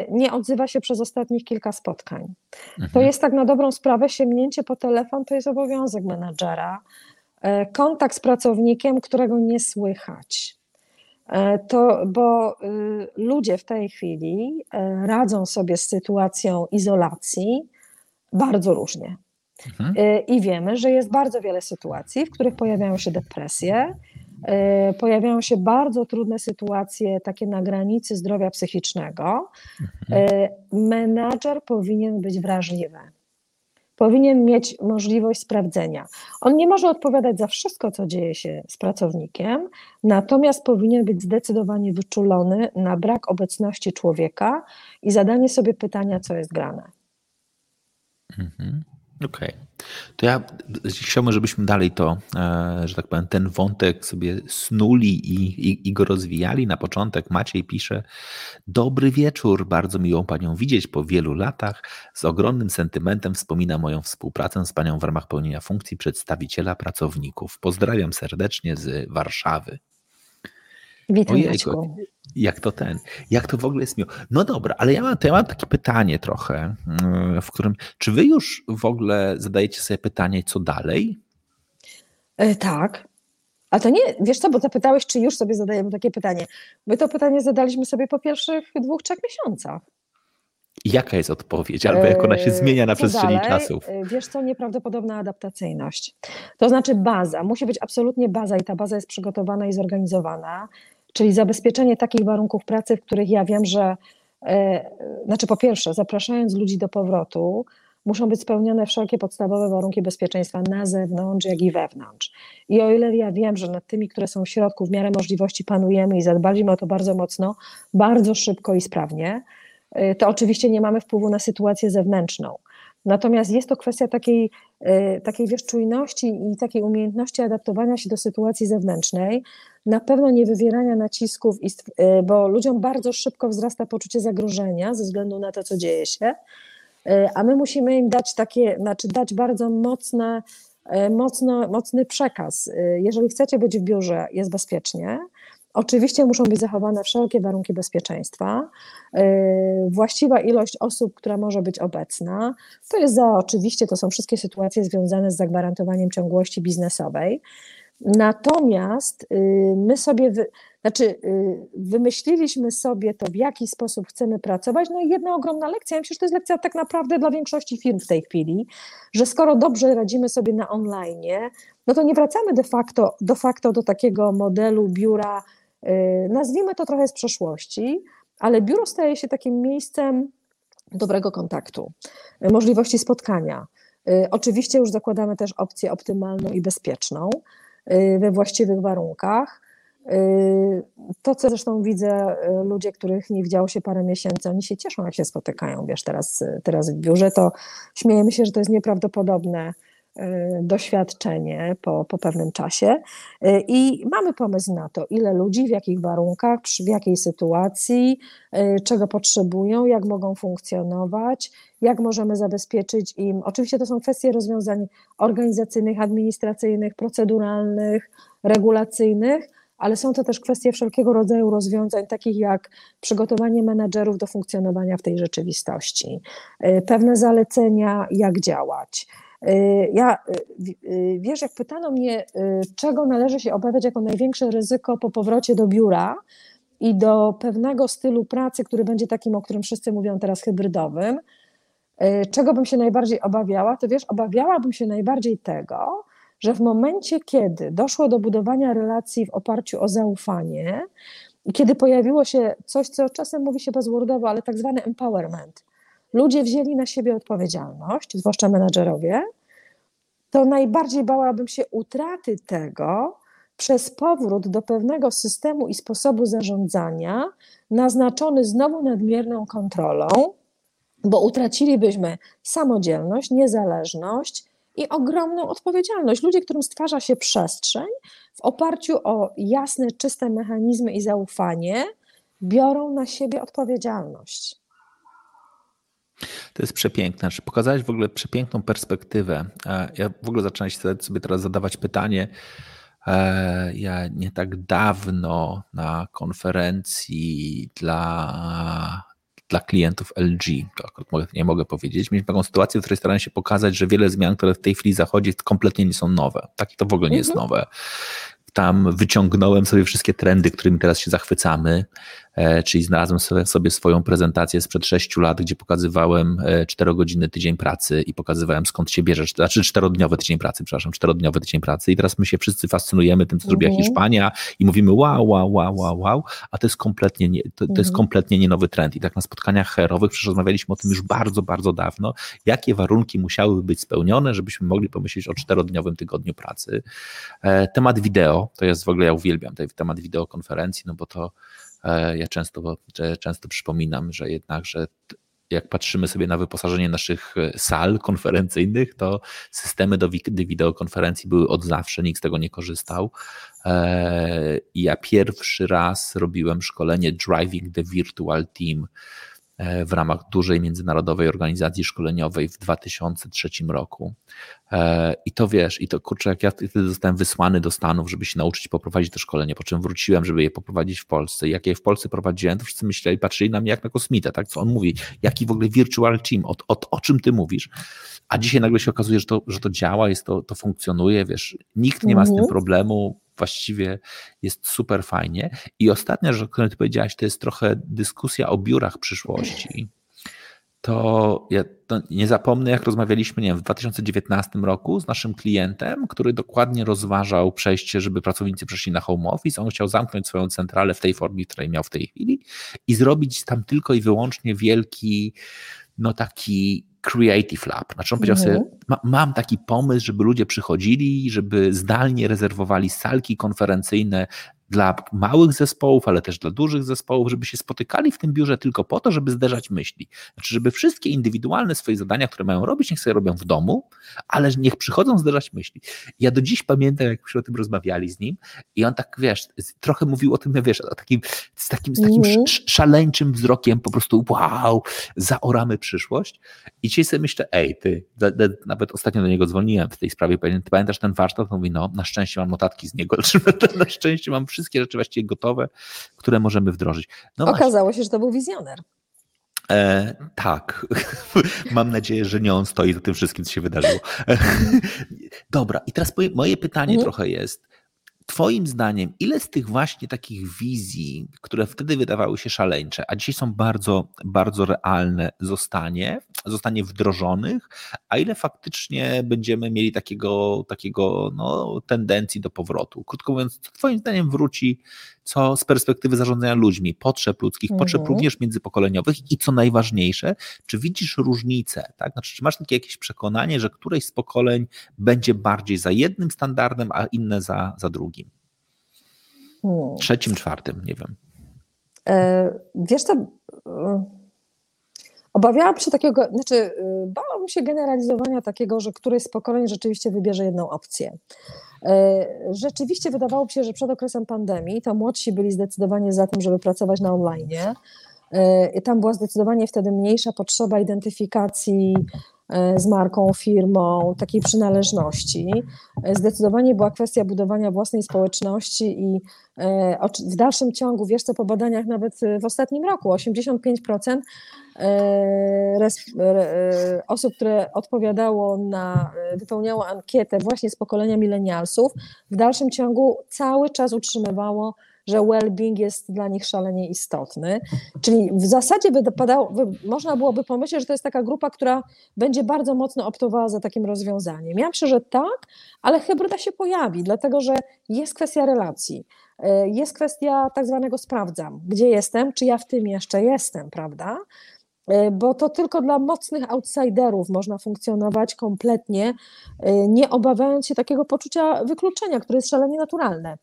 nie odzywa się przez ostatnich kilka spotkań. Mhm. To jest tak na dobrą sprawę, sięgnięcie po telefon to jest obowiązek menadżera. Kontakt z pracownikiem, którego nie słychać. E, to, bo y, ludzie w tej chwili e, radzą sobie z sytuacją izolacji bardzo różnie. Mhm. E, I wiemy, że jest bardzo wiele sytuacji, w których pojawiają się depresje, pojawiają się bardzo trudne sytuacje, takie na granicy zdrowia psychicznego. Mhm. Menadżer powinien być wrażliwy powinien mieć możliwość sprawdzenia. On nie może odpowiadać za wszystko, co dzieje się z pracownikiem, natomiast powinien być zdecydowanie wyczulony na brak obecności człowieka i zadanie sobie pytania, co jest grane. Mhm. Okej. Okay. To ja chciałbym, żebyśmy dalej to, e, że tak powiem, ten wątek sobie snuli i, i, i, go rozwijali. Na początek Maciej pisze: Dobry wieczór, bardzo miło Panią widzieć po wielu latach. Z ogromnym sentymentem wspomina moją współpracę z Panią w ramach pełnienia funkcji przedstawiciela pracowników. Pozdrawiam serdecznie z Warszawy. Witam Ojejku, jak to ten, jak to w ogóle jest miło. No dobra, ale ja mam, to ja mam takie pytanie trochę, mm, w którym, czy wy już w ogóle zadajecie sobie pytanie, co dalej? E, tak. A to nie, wiesz co, bo zapytałeś, czy już sobie zadajemy takie pytanie. My to pytanie zadaliśmy sobie po pierwszych dwóch, trzech miesiącach. Jaka jest odpowiedź, albo jak ona się e, zmienia na przestrzeni dalej? czasów? E, wiesz co, nieprawdopodobna adaptacyjność. To znaczy baza, musi być absolutnie baza i ta baza jest przygotowana i zorganizowana czyli zabezpieczenie takich warunków pracy, w których ja wiem, że e, znaczy po pierwsze, zapraszając ludzi do powrotu, muszą być spełnione wszelkie podstawowe warunki bezpieczeństwa na zewnątrz, jak i wewnątrz. I o ile ja wiem, że nad tymi, które są w środku, w miarę możliwości panujemy i zadbaliśmy o to bardzo mocno, bardzo szybko i sprawnie, e, to oczywiście nie mamy wpływu na sytuację zewnętrzną. Natomiast jest to kwestia takiej, e, takiej wiesz, czujności i takiej umiejętności adaptowania się do sytuacji zewnętrznej, na pewno nie wywierania nacisków, e, bo ludziom bardzo szybko wzrasta poczucie zagrożenia ze względu na to, co dzieje się, e, a my musimy im dać takie, znaczy dać bardzo mocne, mocno, mocny przekaz. Jeżeli chcecie być w biurze, jest bezpiecznie, Oczywiście muszą być zachowane wszelkie warunki bezpieczeństwa. Yy, właściwa ilość osób, która może być obecna, to jest za oczywiście, to są wszystkie sytuacje związane z zagwarantowaniem ciągłości biznesowej. Natomiast yy, my sobie, wy, znaczy yy, wymyśliliśmy sobie to, w jaki sposób chcemy pracować. No i jedna ogromna lekcja, ja myślę, że to jest lekcja tak naprawdę dla większości firm w tej chwili, że skoro dobrze radzimy sobie na online, no to nie wracamy de facto, de facto do takiego modelu biura Y, nazwijmy to trochę z przeszłości, ale biuro staje się takim miejscem dobrego kontaktu, y, możliwości spotkania. Y, oczywiście już zakładamy też opcję optymalną i bezpieczną we właściwych warunkach. To, co zresztą widzę, ludzie, których nie widziało się parę miesięcy, oni się cieszą, jak się spotykają, wiesz, teraz, teraz w biurze, to śmiejemy się, że to jest nieprawdopodobne, Y, doświadczenie po, po pewnym czasie y, i mamy pomysł na to, ile ludzi, w jakich warunkach, w jakiej sytuacji, y, czego potrzebują, jak mogą funkcjonować, jak możemy zabezpieczyć im. Oczywiście to są kwestie rozwiązań organizacyjnych, administracyjnych, proceduralnych, regulacyjnych, ale są to też kwestie wszelkiego rodzaju rozwiązań, takich jak przygotowanie menedżerów do funkcjonowania w tej rzeczywistości, pewne zalecenia, jak działać. Y, ja, y, y, wiesz, jak pytano mnie, czego należy się obawiać jako największe ryzyko po powrocie do biura i do pewnego stylu pracy, który będzie takim, o którym wszyscy mówią teraz, hybrydowym, czego bym się najbardziej obawiała, to wiesz, obawiałabym się najbardziej tego, że w momencie, kiedy doszło do budowania relacji w oparciu o zaufanie i kiedy pojawiło się coś, co czasem mówi się buzzwordowo, ale tak zwany empowerment, ludzie wzięli na siebie odpowiedzialność, zwłaszcza menadżerowie, to najbardziej bałabym się utraty tego przez powrót do pewnego systemu i sposobu zarządzania, naznaczony znowu nadmierną kontrolą, bo utracilibyśmy samodzielność, niezależność i ogromną odpowiedzialność. Ludzie, którym stwarza się przestrzeń w oparciu o jasne, czyste mechanizmy i zaufanie, biorą na siebie odpowiedzialność. To jest przepiękne. Znaczy, pokazałeś w ogóle przepiękną perspektywę. E, ja w ogóle zacząłem sobie teraz zadawać pytanie. E, ja nie tak dawno na konferencji dla, dla klientów LG, to nie mogę powiedzieć, mieliśmy taką sytuację, w której starałem się pokazać, że wiele zmian, które w tej chwili zachodzi, kompletnie nie są nowe. Tak to w ogóle nie jest mhm. nowe. Tam wyciągnąłem sobie wszystkie trendy, którymi teraz się zachwycamy, czyli znalazłem sobie swoją prezentację sprzed sześciu lat, gdzie pokazywałem e, czterogodzinny tydzień pracy i pokazywałem skąd się bierze, znaczy czterodniowy tydzień pracy, przepraszam, czterodniowy tydzień pracy i teraz my się wszyscy fascynujemy tym, co mhm. zrobiła Hiszpania i mówimy wow, wow, wow, wow, wow, a to jest kompletnie nie, to, to jest mhm. kompletnie nie nowy trend i tak na spotkaniach herowych przecież rozmawialiśmy o tym już bardzo, bardzo dawno, jakie warunki musiałyby być spełnione, żebyśmy mogli pomyśleć o czterodniowym tygodniu pracy. E, temat wideo, to jest w ogóle, ja uwielbiam ten temat wideokonferencji, no bo to e, ja często, często przypominam, że jednak, że jak patrzymy sobie na wyposażenie naszych e, sal konferencyjnych, to systemy do wideokonferencji były od zawsze, nikt z tego nie korzystał. E, ja pierwszy raz robiłem szkolenie Driving the Virtual Team E, w ramach dużej międzynarodowej organizacji szkoleniowej w 2003 roku. E, I to wiesz, i to kurczę, jak ja wtedy zostałem wysłany do Stanów, żeby się nauczyć poprowadzić to szkolenie, po czym wróciłem, żeby je poprowadzić w Polsce. I jak je w Polsce prowadziłem, to wszyscy myśleli, patrzyli na mnie jak na kosmitę, tak? Co on mówi? Jaki w ogóle virtual team? O, o, o czym ty mówisz? A dzisiaj nagle się okazuje, że to, że to działa, jest to, to funkcjonuje, wiesz, nikt nie ma z tym mhm. problemu, właściwie jest super fajnie. I ostatnia rzecz, o której ty powiedziałaś, to jest trochę dyskusja o biurach przyszłości. To ja to nie zapomnę, jak rozmawialiśmy nie wiem, w 2019 roku z naszym klientem, który dokładnie rozważał przejście, żeby pracownicy przeszli na home office. On chciał zamknąć swoją centralę w tej formie, której miał w tej chwili i zrobić tam tylko i wyłącznie wielki, no taki Creative Lab. Znaczy on powiedział sobie, mhm. ma, mam taki pomysł, żeby ludzie przychodzili, żeby zdalnie rezerwowali salki konferencyjne dla małych zespołów, ale też dla dużych zespołów, żeby się spotykali w tym biurze tylko po to, żeby zderzać myśli. Znaczy, żeby wszystkie indywidualne swoje zadania, które mają robić, niech sobie robią w domu, ale niech przychodzą zderzać myśli. Ja do dziś pamiętam, jak o tym rozmawiali z nim i on tak, wiesz, trochę mówił o tym, wiesz, o takim, z takim, z takim mm. szaleńczym wzrokiem, po prostu wow, zaoramy przyszłość. I dzisiaj sobie myślę, ej, ty, nawet ostatnio do niego dzwoniłem w tej sprawie, pamiętasz ten warsztat? On mówi, no, na szczęście mam notatki z niego, na szczęście mam wszystko wszystkie rzeczy właściwie gotowe, które możemy wdrożyć. No Okazało właśnie. się, że to był wizjoner. E, tak. Mam nadzieję, że nie on stoi za tym wszystkim, co się wydarzyło. Dobra, i teraz moje pytanie mhm. trochę jest. Twoim zdaniem, ile z tych właśnie takich wizji, które wtedy wydawały się szaleńcze, a dzisiaj są bardzo, bardzo realne, zostanie, zostanie wdrożonych, a ile faktycznie będziemy mieli takiego, takiego no, tendencji do powrotu? Krótko mówiąc, co Twoim zdaniem wróci co z perspektywy zarządzania ludźmi, potrzeb ludzkich, mhm. potrzeb również międzypokoleniowych i co najważniejsze, czy widzisz różnicę, tak? Znaczy, czy masz takie jakieś przekonanie, że któreś z pokoleń będzie bardziej za jednym standardem, a inne za, za drugim? Hmm. Trzecim, czwartym, nie wiem. E, wiesz co, e, obawiałam się takiego, znaczy e, bałam się generalizowania takiego, że któryś z pokoleń rzeczywiście wybierze jedną opcję. E, rzeczywiście wydawało mi się, że przed okresem pandemii to młodsi byli zdecydowanie za tym, żeby pracować na online. E, tam była zdecydowanie wtedy mniejsza potrzeba identyfikacji z marką, firmą, takiej przynależności. Zdecydowanie była kwestia budowania własnej społeczności i w dalszym ciągu, wiesz co, po badaniach nawet w ostatnim roku 85% E, e, osób, które odpowiadało na, e, wypełniało ankietę właśnie z pokolenia milenialsów, w dalszym ciągu cały czas utrzymywało, że well-being jest dla nich szalenie istotny. Czyli w zasadzie wypadało, można byłoby pomyśleć, że to jest taka grupa, która będzie bardzo mocno optowała za takim rozwiązaniem. Ja myślę, że tak, ale hybryda się pojawi, dlatego że jest kwestia relacji. Jest kwestia tak zwanego sprawdzam, gdzie jestem, czy ja w tym jeszcze jestem, prawda? E, bo to tylko dla mocnych outsiderów można funkcjonować kompletnie, e, nie obawiając się takiego poczucia wykluczenia, które jest szalenie naturalne.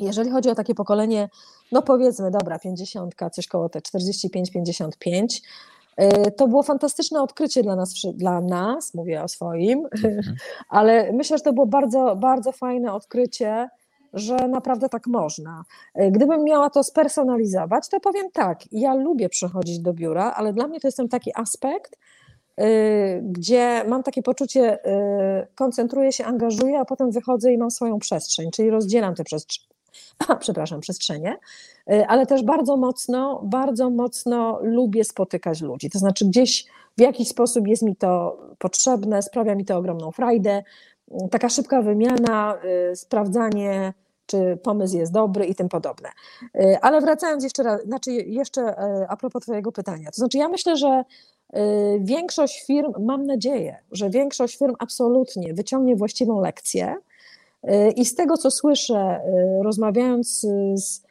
Jeżeli chodzi o takie pokolenie, no powiedzmy, dobra, 50, coś koło te 45-55, e, to było fantastyczne odkrycie dla nas, dla nas, mówię o swoim, mhm. ale myślę, że to było bardzo, bardzo fajne odkrycie że naprawdę tak można. Gdybym miała to spersonalizować, to powiem tak, ja lubię przychodzić do biura, ale dla mnie to jest ten taki aspekt, Y, gdzie mam takie poczucie, y, koncentruję się, angażuję, a potem wychodzę i mam swoją przestrzeń, czyli rozdzielam te przestrzenie. przepraszam, przestrzenie, y, ale też bardzo mocno, bardzo mocno lubię spotykać ludzi. To znaczy, gdzieś w jakiś sposób jest mi to potrzebne, sprawia mi to ogromną frajdę. Taka szybka wymiana, sprawdzanie, czy pomysł jest dobry i tym podobne. Ale wracając jeszcze raz, znaczy jeszcze a propos Twojego pytania. To znaczy, ja myślę, że Y, większość firm, mam nadzieję, że większość firm absolutnie wyciągnie właściwą lekcję. Y, I z tego, co słyszę, y, rozmawiając z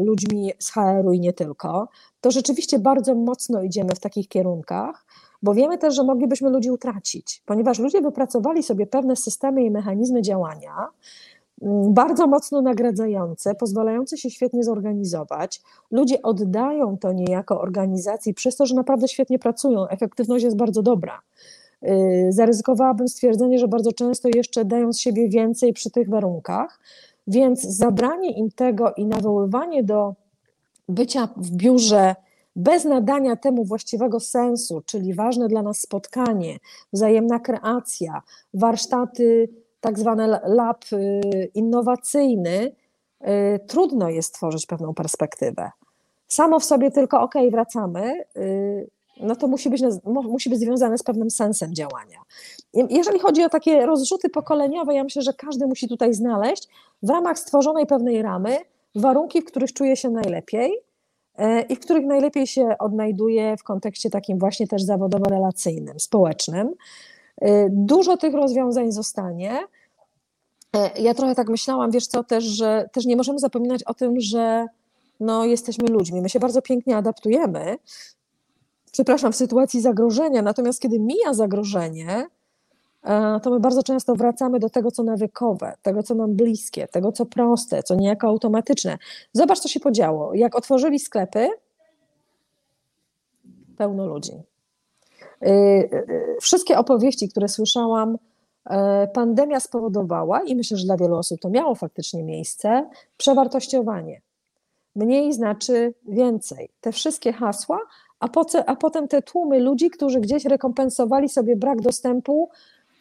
ludźmi z HR-u i nie tylko, to rzeczywiście bardzo mocno idziemy w takich kierunkach, bo wiemy też, że moglibyśmy ludzi utracić, ponieważ ludzie wypracowali sobie pewne systemy i mechanizmy działania, Mm, bardzo mocno nagradzające, pozwalające się świetnie zorganizować. Ludzie oddają to niejako organizacji przez to, że naprawdę świetnie pracują. Efektywność jest bardzo dobra. Y, zaryzykowałabym stwierdzenie, że bardzo często jeszcze dają z siebie więcej przy tych warunkach, więc zabranie im tego i nawoływanie do bycia w biurze bez nadania temu właściwego sensu, czyli ważne dla nas spotkanie, wzajemna kreacja, warsztaty tak zwany lab y, innowacyjny, y, trudno jest tworzyć pewną perspektywę. Samo w sobie tylko, ok, wracamy, no to musi być, musi być związane z pewnym sensem działania. Jeżeli chodzi o takie rozrzuty pokoleniowe, ja myślę, że każdy musi tutaj znaleźć w ramach stworzonej pewnej ramy warunki, w których czuje się najlepiej i w których najlepiej się odnajduje w kontekście takim właśnie też zawodowo-relacyjnym, społecznym. Y, dużo tych rozwiązań zostanie. E, ja trochę tak myślałam, wiesz co, też, że też nie możemy zapominać o tym, że no, jesteśmy ludźmi. My się bardzo pięknie adaptujemy, przepraszam, w sytuacji zagrożenia, natomiast kiedy mija zagrożenie, e, to my bardzo często wracamy do tego, co nawykowe, tego, co nam bliskie, tego, co proste, co niejako automatyczne. Zobacz, co się podziało. Jak otworzyli sklepy, pełno ludzi. Y, y, wszystkie opowieści, które słyszałam, e, pandemia spowodowała, i myślę, że dla wielu osób to miało faktycznie miejsce, przewartościowanie. Mniej znaczy więcej. Te wszystkie hasła, a, poce, a potem te tłumy ludzi, którzy gdzieś rekompensowali sobie brak dostępu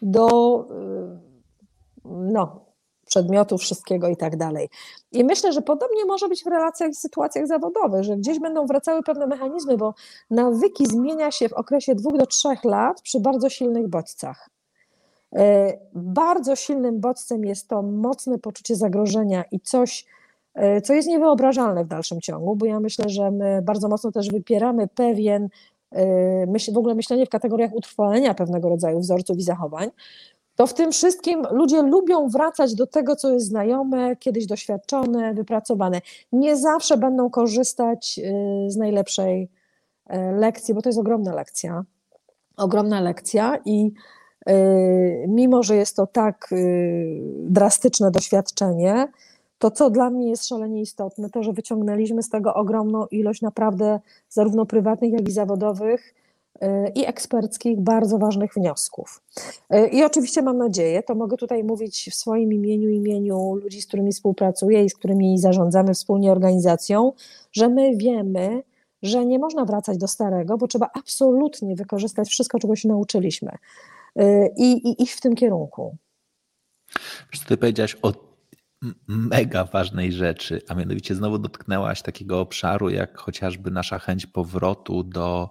do y, no, przedmiotów, wszystkiego i tak dalej. I myślę, że podobnie może być w relacjach i sytuacjach zawodowych, że gdzieś będą wracały pewne mechanizmy, bo nawyki zmienia się w okresie dwóch do trzech lat przy bardzo silnych bodźcach. E, bardzo silnym bodźcem jest to mocne poczucie zagrożenia i coś, co jest niewyobrażalne w dalszym ciągu, bo ja myślę, że my bardzo mocno też wypieramy pewien e, myśl, w ogóle myślenie w kategoriach utrwalenia pewnego rodzaju wzorców i zachowań, to w tym wszystkim ludzie lubią wracać do tego, co jest znajome, kiedyś doświadczone, wypracowane. Nie zawsze będą korzystać y, z najlepszej lekcji, bo to jest ogromna lekcja. Ogromna lekcja i mimo, że jest to tak drastyczne doświadczenie, to co dla mnie jest szalenie istotne, to że wyciągnęliśmy z tego ogromną ilość naprawdę zarówno prywatnych, jak i zawodowych i eksperckich bardzo ważnych wniosków. I oczywiście mam nadzieję, to mogę tutaj mówić w swoim imieniu, imieniu ludzi, z którymi współpracuję i z którymi zarządzamy wspólnie organizacją, że my wiemy, że nie można wracać do starego, bo trzeba absolutnie wykorzystać wszystko, czego się nauczyliśmy i, i iść w tym kierunku. Wiesz, ty powiedziałaś o mega ważnej rzeczy, a mianowicie znowu dotknęłaś takiego obszaru, jak chociażby nasza chęć powrotu do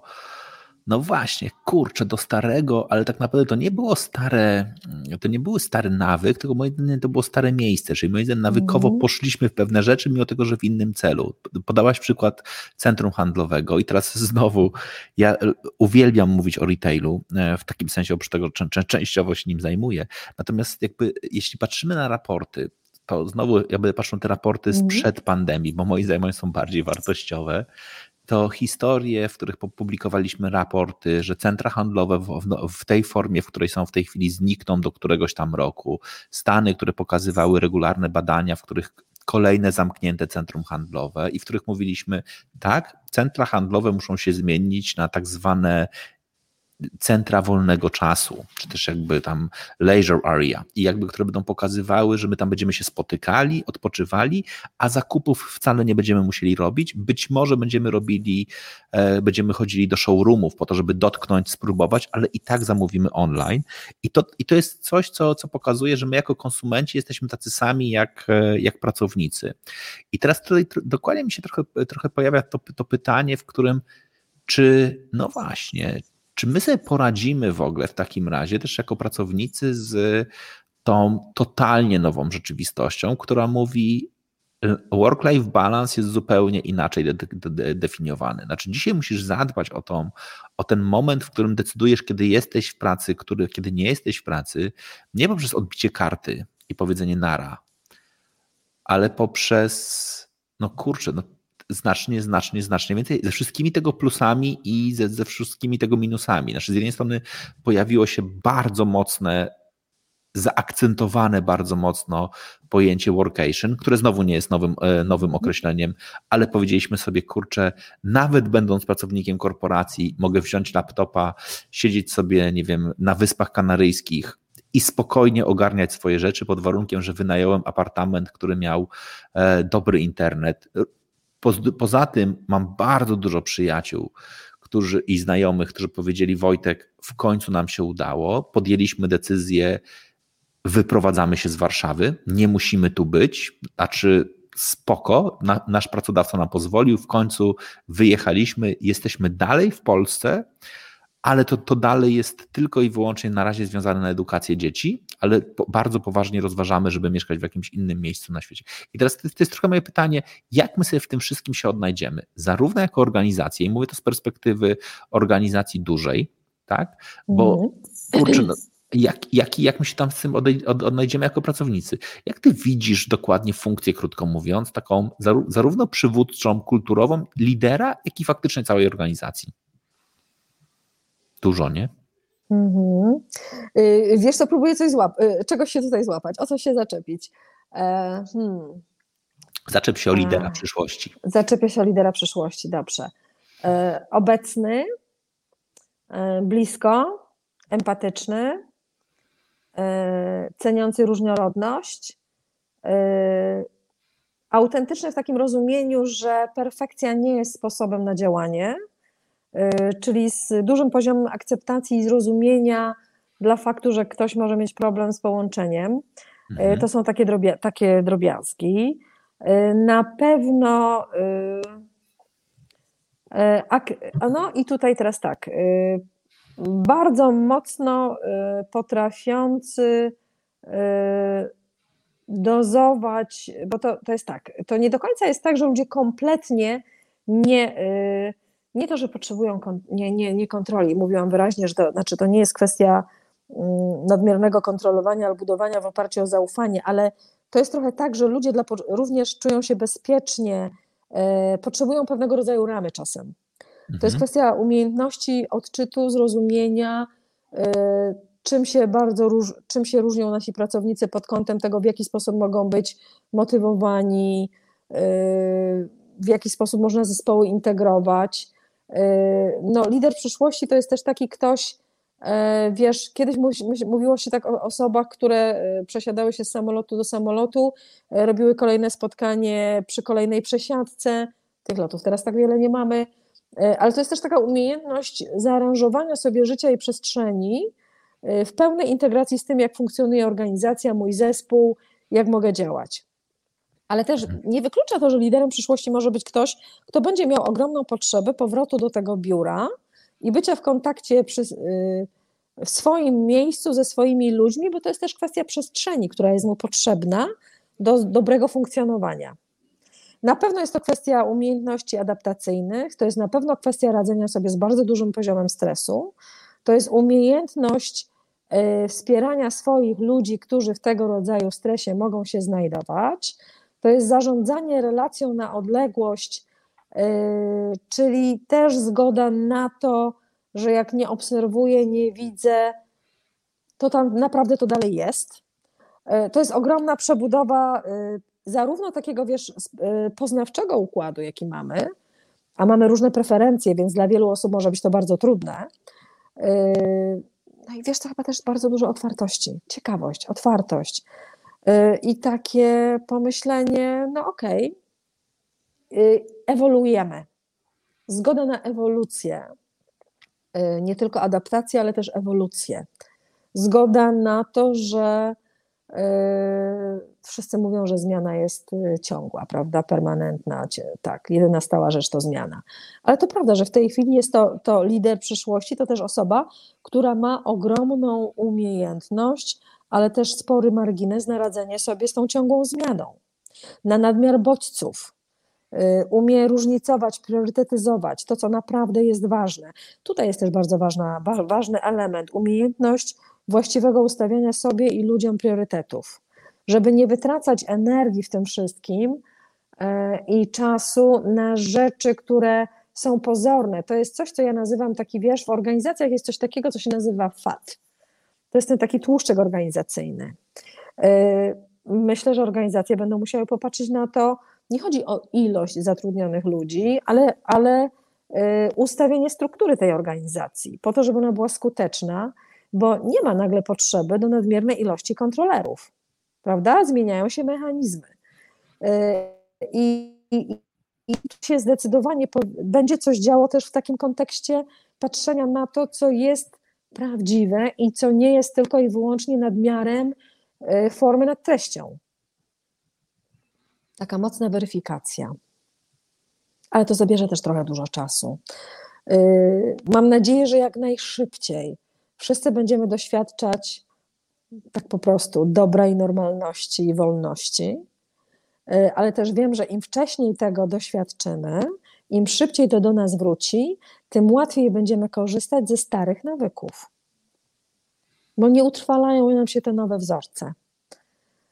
no właśnie, kurczę, do starego, ale tak naprawdę to nie było stare, to nie były stary nawyk, tylko moim zdaniem to było stare miejsce, czyli moim zdaniem nawykowo mm. poszliśmy w pewne rzeczy, mimo tego, że w innym celu. Podałaś przykład centrum handlowego i teraz znowu ja uwielbiam mówić o retailu, e, w takim sensie oprócz tego częściowo się nim zajmuję, natomiast jakby jeśli patrzymy na raporty, to znowu ja będę patrzył na te raporty mhm. sprzed pandemii, bo moim zdaniem są bardziej wartościowe to historie, w których publikowaliśmy raporty, że centra handlowe w, w, tej formie, w której są w tej chwili, znikną do któregoś tam roku. Stany, które pokazywały regularne badania, w których kolejne zamknięte centrum handlowe i w których mówiliśmy, tak, centra handlowe muszą się zmienić na tak zwane centra wolnego czasu, czy też jakby tam leisure area i jakby, które będą pokazywały, że my tam będziemy się spotykali, odpoczywali, a zakupów wcale nie będziemy musieli robić. Być może będziemy robili, e, będziemy chodzili do showroomów po to, żeby dotknąć, spróbować, ale i tak zamówimy online. I to, i to jest coś, co, co pokazuje, że my jako konsumenci jesteśmy tacy sami jak, e, jak pracownicy. I teraz tutaj dokładnie mi się trochę, trochę pojawia to, to pytanie, w którym czy, no właśnie, czy my sobie poradzimy w ogóle w takim razie też jako pracownicy z tą totalnie nową rzeczywistością, która mówi, work-life balance jest zupełnie inaczej de de definiowany. Znaczy, dzisiaj musisz zadbać o, tą, o ten moment, w którym decydujesz, kiedy jesteś w pracy, który, kiedy nie jesteś w pracy, nie poprzez odbicie karty i powiedzenie nara, ale poprzez, no kurczę, no znacznie, znacznie, znacznie więcej, ze wszystkimi tego plusami i ze, ze wszystkimi tego minusami. Znaczy, z jednej strony pojawiło się bardzo mocne, zaakcentowane bardzo mocno pojęcie workation, które znowu nie jest nowym, e, nowym określeniem, ale powiedzieliśmy sobie, kurczę, nawet będąc pracownikiem korporacji, mogę wziąć laptopa, siedzieć sobie, nie wiem, na Wyspach Kanaryjskich, i spokojnie ogarniać swoje rzeczy pod warunkiem, że wynająłem apartament, który miał e, dobry internet, Poza tym mam bardzo dużo przyjaciół którzy, i znajomych, którzy powiedzieli: Wojtek, w końcu nam się udało, podjęliśmy decyzję, wyprowadzamy się z Warszawy, nie musimy tu być, znaczy spoko, na, nasz pracodawca nam pozwolił, w końcu wyjechaliśmy, jesteśmy dalej w Polsce, ale to, to dalej jest tylko i wyłącznie na razie związane na edukację dzieci, ale po, bardzo poważnie rozważamy, żeby mieszkać w jakimś innym miejscu na świecie. I teraz to, to jest trochę moje pytanie, jak my sobie w tym wszystkim się odnajdziemy? Zarówno jako organizacja, i mówię to z perspektywy organizacji dużej, tak? Bo mm. kurczę, no, jak, jak, jak my się tam z tym odnajdziemy jako pracownicy? Jak ty widzisz dokładnie funkcję, krótko mówiąc, taką zarówno przywódczą, kulturową, lidera, jak i faktycznie całej organizacji? Dużo, nie? Mhm. Y, wiesz co, próbuję coś złapać, y, czegoś się tutaj złapać, o co się zaczepić. E, hmm. Zaczep się o lidera e, przyszłości. Zaczepię się o lidera przyszłości, dobrze. E, obecny, blisko, empatyczny, ceniący różnorodność, autentyczny w takim rozumieniu, że perfekcja nie jest sposobem na działanie, czyli z dużym poziomem akceptacji i zrozumienia dla faktu, że ktoś może mieć problem z połączeniem. Y, mhm. To są takie, drobia takie drobiazgi. Y, na pewno. No i tutaj teraz tak. Bardzo mocno potrafiący dozować, bo to, to jest tak, to nie do końca jest tak, że ludzie kompletnie nie nie to, że potrzebują nie, nie, nie kontroli. Mówiłam wyraźnie, że to, znaczy to nie jest kwestia mm, nadmiernego kontrolowania albo budowania w oparciu o zaufanie, ale to jest trochę tak, że ludzie dla, również czują się bezpiecznie, e, potrzebują pewnego rodzaju ramy czasem. To jest mhm. kwestia umiejętności odczytu, zrozumienia, e, czym się bardzo róż, czym się różnią nasi pracownicy pod kątem tego, w jaki sposób mogą być motywowani, e, w jaki sposób można zespoły integrować. Y, no, lider przyszłości to jest też taki ktoś, e, wiesz, kiedyś mówiło się tak o osobach, które e, przesiadały się z samolotu do samolotu, robiły kolejne spotkanie przy kolejnej przesiadce. Tych lotów teraz tak wiele nie mamy, ale to jest też taka umiejętność zaaranżowania sobie życia i przestrzeni w pełnej integracji z tym, jak funkcjonuje organizacja, mój zespół, jak mogę działać ale też mhm. nie wyklucza to, że liderem przyszłości może być ktoś, kto będzie miał ogromną potrzebę powrotu do tego biura i bycia w kontakcie przy, y, w swoim miejscu ze swoimi ludźmi, bo to jest też kwestia przestrzeni, która jest mu potrzebna do dobrego funkcjonowania. Na pewno jest to kwestia umiejętności adaptacyjnych, to jest na pewno kwestia radzenia sobie z bardzo dużym poziomem stresu, to jest umiejętność y, wspierania swoich ludzi, którzy w tego rodzaju stresie mogą się znajdować to jest zarządzanie relacją na odległość, yy, czyli też zgoda na to, że jak nie obserwuję, nie widzę, to tam naprawdę to dalej jest. Yy, to jest ogromna przebudowa yy, zarówno takiego, wiesz, poznawczego układu, jaki mamy, a mamy różne preferencje, więc dla wielu osób może być to bardzo trudne, No i wiesz, to chyba też bardzo dużo otwartości, ciekawość, otwartość i takie pomyślenie, no okej, okay, ewoluujemy. Zgoda na ewolucję, nie tylko adaptację, ale też ewolucję. Zgoda na to, że wszyscy mówią, że zmiana jest y, ciągła, prawda, permanentna, tak, jedyna stała rzecz to zmiana. Ale to prawda, że w tej chwili jest to, to lider przyszłości, to też osoba, która ma ogromną umiejętność, ale też spory margines na radzenie sobie z tą ciągłą zmianą. Na nadmiar bodźców, y, umie różnicować, priorytetyzować to, co naprawdę jest ważne. Tutaj jest też bardzo ważna, ważny element, umiejętność właściwego ustawiania sobie i ludziom priorytetów żeby nie wytracać energii w tym wszystkim e, i czasu na rzeczy, które są pozorne. To jest coś, co ja nazywam taki, wiesz, w organizacjach jest coś takiego, co się nazywa FAT. To jest ten taki tłuszczek organizacyjny. E, myślę, że organizacje będą musiały popatrzeć na to, nie chodzi o ilość zatrudnionych ludzi, ale, ale e, ustawienie struktury tej organizacji, po to, żeby ona była skuteczna, bo nie ma nagle potrzeby do nadmiernej ilości kontrolerów prawda? Zmieniają się mechanizmy. E, I, i, i tu się zdecydowanie będzie coś działo też w takim kontekście patrzenia na to, co jest prawdziwe i co nie jest tylko i wyłącznie nadmiarem e, formy nad treścią. Taka mocna weryfikacja. Ale to zabierze też trochę dużo czasu. E, mam nadzieję, że jak najszybciej wszyscy będziemy doświadczać tak po prostu dobra i normalności i wolności, e, ale też wiem, że im wcześniej tego doświadczymy, im szybciej to do nas wróci, tym łatwiej będziemy korzystać ze starych nawyków. Bo nie utrwalają nam się te nowe wzorce.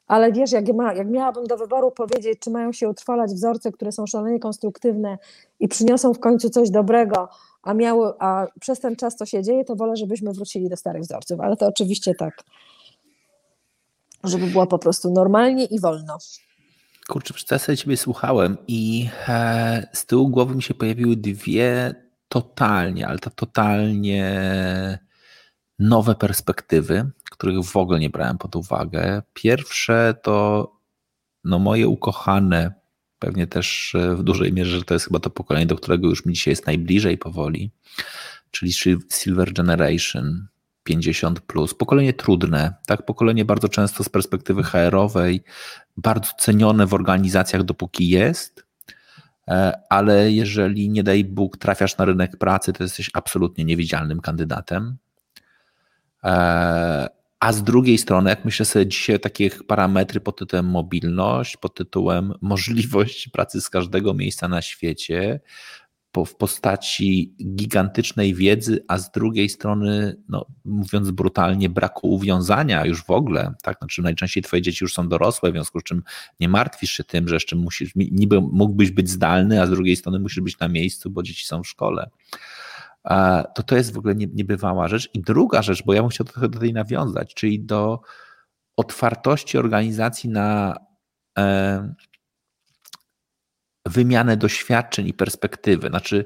Ale wiesz, jak, ma, jak miałabym do wyboru powiedzieć, czy mają się utrwalać wzorce, które są szalenie konstruktywne i przyniosą w końcu coś dobrego, a, miały, a przez ten czas to się dzieje, to wolę, żebyśmy wrócili do starych wzorców. Ale to oczywiście tak żeby było po prostu normalnie i wolno. Kurczę, przez sobie ciebie słuchałem i e, z tyłu głowy mi się pojawiły dwie totalnie, ale to totalnie nowe perspektywy, których w ogóle nie brałem pod uwagę. Pierwsze to no moje ukochane, pewnie też w dużej mierze, że to jest chyba to pokolenie, do którego już mi dzisiaj jest najbliżej powoli, czyli Silver Generation. 50 plus. Pokolenie trudne, tak? Pokolenie bardzo często z perspektywy HR-owej, bardzo cenione w organizacjach, dopóki jest, e, ale jeżeli nie daj Bóg trafiasz na rynek pracy, to jesteś absolutnie niewidzialnym kandydatem. E, a z drugiej strony, jak myślę sobie dzisiaj takich parametry pod tytułem mobilność, pod tytułem możliwość pracy z każdego miejsca na świecie, w postaci gigantycznej wiedzy, a z drugiej strony, no, mówiąc brutalnie, braku uwiązania już w ogóle. Tak? Znaczy, najczęściej twoje dzieci już są dorosłe, w związku z czym nie martwisz się tym, że jeszcze musisz, niby mógłbyś być zdalny, a z drugiej strony musisz być na miejscu, bo dzieci są w szkole. To to jest w ogóle niebywała rzecz. I druga rzecz, bo ja bym chciał trochę do tej nawiązać, czyli do otwartości organizacji na e, wymianę doświadczeń i perspektywy. Znaczy,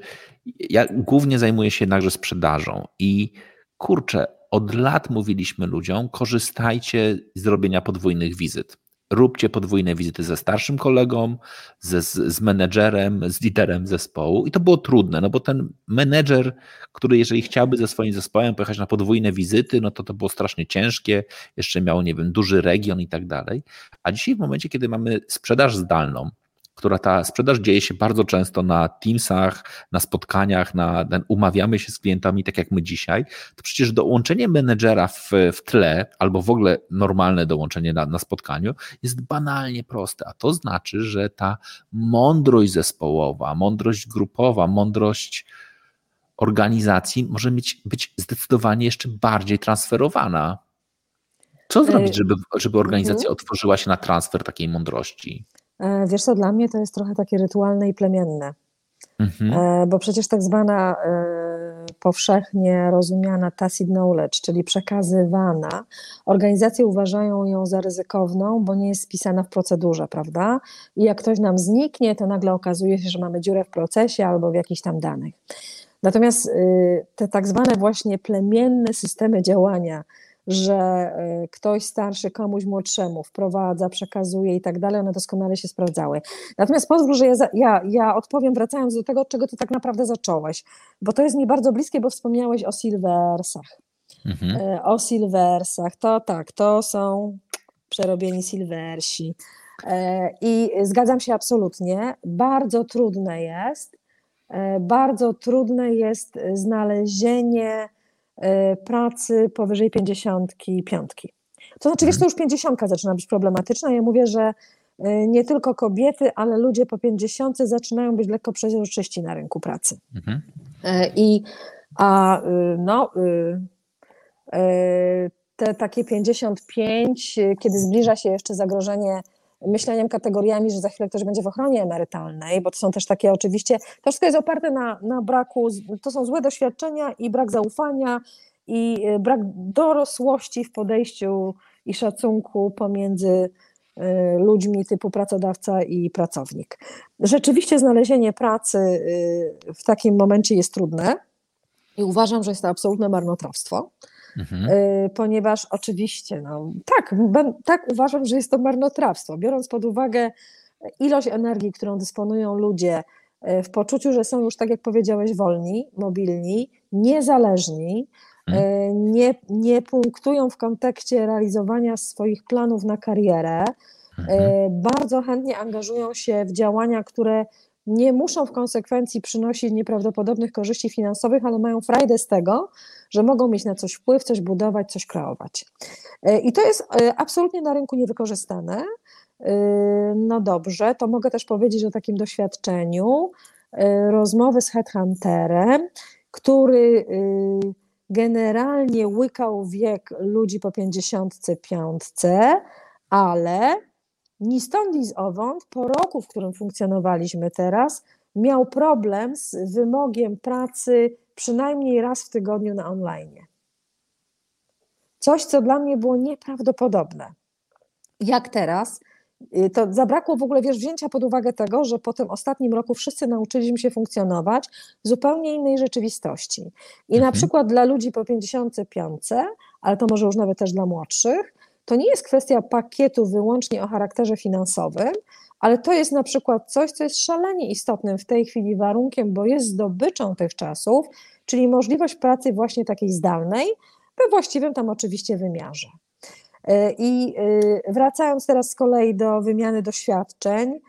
ja głównie zajmuję się jednakże sprzedażą i kurczę, od lat mówiliśmy ludziom, korzystajcie z robienia podwójnych wizyt. Róbcie podwójne wizyty ze starszym kolegą, ze, z, menedżerem, z liderem zespołu. I to było trudne, no bo ten menedżer, który jeżeli chciałby ze swoim zespołem pojechać na podwójne wizyty, no to to było strasznie ciężkie, jeszcze miał, nie wiem, duży region i tak dalej. A dzisiaj w momencie, kiedy mamy sprzedaż zdalną, która ta sprzedaż dzieje się bardzo często na Teamsach, na spotkaniach, na, na umawiamy się z klientami, tak jak my dzisiaj, to przecież dołączenie menedżera w, w tle, albo w ogóle normalne dołączenie na, na spotkaniu jest banalnie proste, a to znaczy, że ta mądrość zespołowa, mądrość grupowa, mądrość organizacji może mieć, być zdecydowanie jeszcze bardziej transferowana. Co zrobić, żeby, żeby organizacja mhm. otworzyła się na transfer takiej mądrości? E, wiesz co, dla mnie to jest trochę takie rytualne i plemienne. Mhm. E, bo przecież tak zwana e, powszechnie rozumiana tacit knowledge, czyli przekazywana, organizacje uważają ją za ryzykowną, bo nie jest spisana w procedurze, prawda? I jak ktoś nam zniknie, to nagle okazuje się, że mamy dziurę w procesie albo w jakichś tam danych. Natomiast y, te tak zwane właśnie plemienne systemy działania, że y, ktoś starszy komuś młodszemu wprowadza, przekazuje i tak dalej, one doskonale się sprawdzały. Natomiast pozwól, że ja, ja, ja odpowiem wracając do tego, od czego ty tak naprawdę zacząłeś, bo to jest mi bardzo bliskie, bo wspomniałeś o silversach. Mhm. Y, o silversach, to tak, to są przerobieni silversi. I zgadzam się absolutnie, bardzo trudne jest, bardzo trudne jest znalezienie E, pracy powyżej 55. To znaczy, wiesz, to już 50 zaczyna być problematyczna. Ja mówię, że e, nie tylko kobiety, ale ludzie po 50 zaczynają być lekko przezroczyści na rynku pracy. Mhm. E, I a no, te takie 55, kiedy zbliża się jeszcze zagrożenie myśleniem kategoriami, że za chwilę ktoś będzie w ochronie emerytalnej, bo to są też takie oczywiście, to wszystko jest oparte na, na braku, to są złe doświadczenia i brak zaufania i y, brak dorosłości w podejściu i szacunku pomiędzy y, ludźmi typu pracodawca i pracownik. Rzeczywiście znalezienie pracy y, w takim momencie jest trudne i uważam, że jest to absolutne marnotrawstwo. Mhm. Y, ponieważ oczywiście, no, tak, tak uważam, że jest to marnotrawstwo, biorąc pod uwagę ilość energii, którą dysponują ludzie y, w poczuciu, że są już, tak jak powiedziałeś, wolni, mobilni, niezależni, mhm. nie, nie punktują w kontekście realizowania swoich planów na karierę, mhm. bardzo chętnie angażują się w działania, które nie muszą w konsekwencji przynosić nieprawdopodobnych korzyści finansowych, ale mają frajdę z tego, że mogą mieć na coś wpływ, coś budować, coś kreować. E, I to jest e, absolutnie na rynku niewykorzystane. E, no dobrze, to mogę też powiedzieć o takim doświadczeniu rozmowy z headhunterem, który generalnie łykał wiek ludzi po 55, ale ni stąd, ni owąd, po roku, w którym funkcjonowaliśmy teraz, miał problem z wymogiem pracy przynajmniej raz w tygodniu na online. Coś, co dla mnie było nieprawdopodobne. Jak teraz, y, to zabrakło w ogóle wiesz, wzięcia pod uwagę tego, że po tym ostatnim roku wszyscy nauczyliśmy się funkcjonować w zupełnie innej rzeczywistości. I mhm. na przykład dla ludzi po 55, ale to może już nawet też dla młodszych, to nie jest kwestia pakietu wyłącznie o charakterze finansowym, ale to jest na przykład coś, co jest szalenie istotnym w tej chwili warunkiem, bo jest zdobyczą tych czasów, czyli możliwość pracy właśnie takiej zdalnej, we właściwym tam oczywiście wymiarze. E, I e, wracając teraz z kolei do wymiany doświadczeń,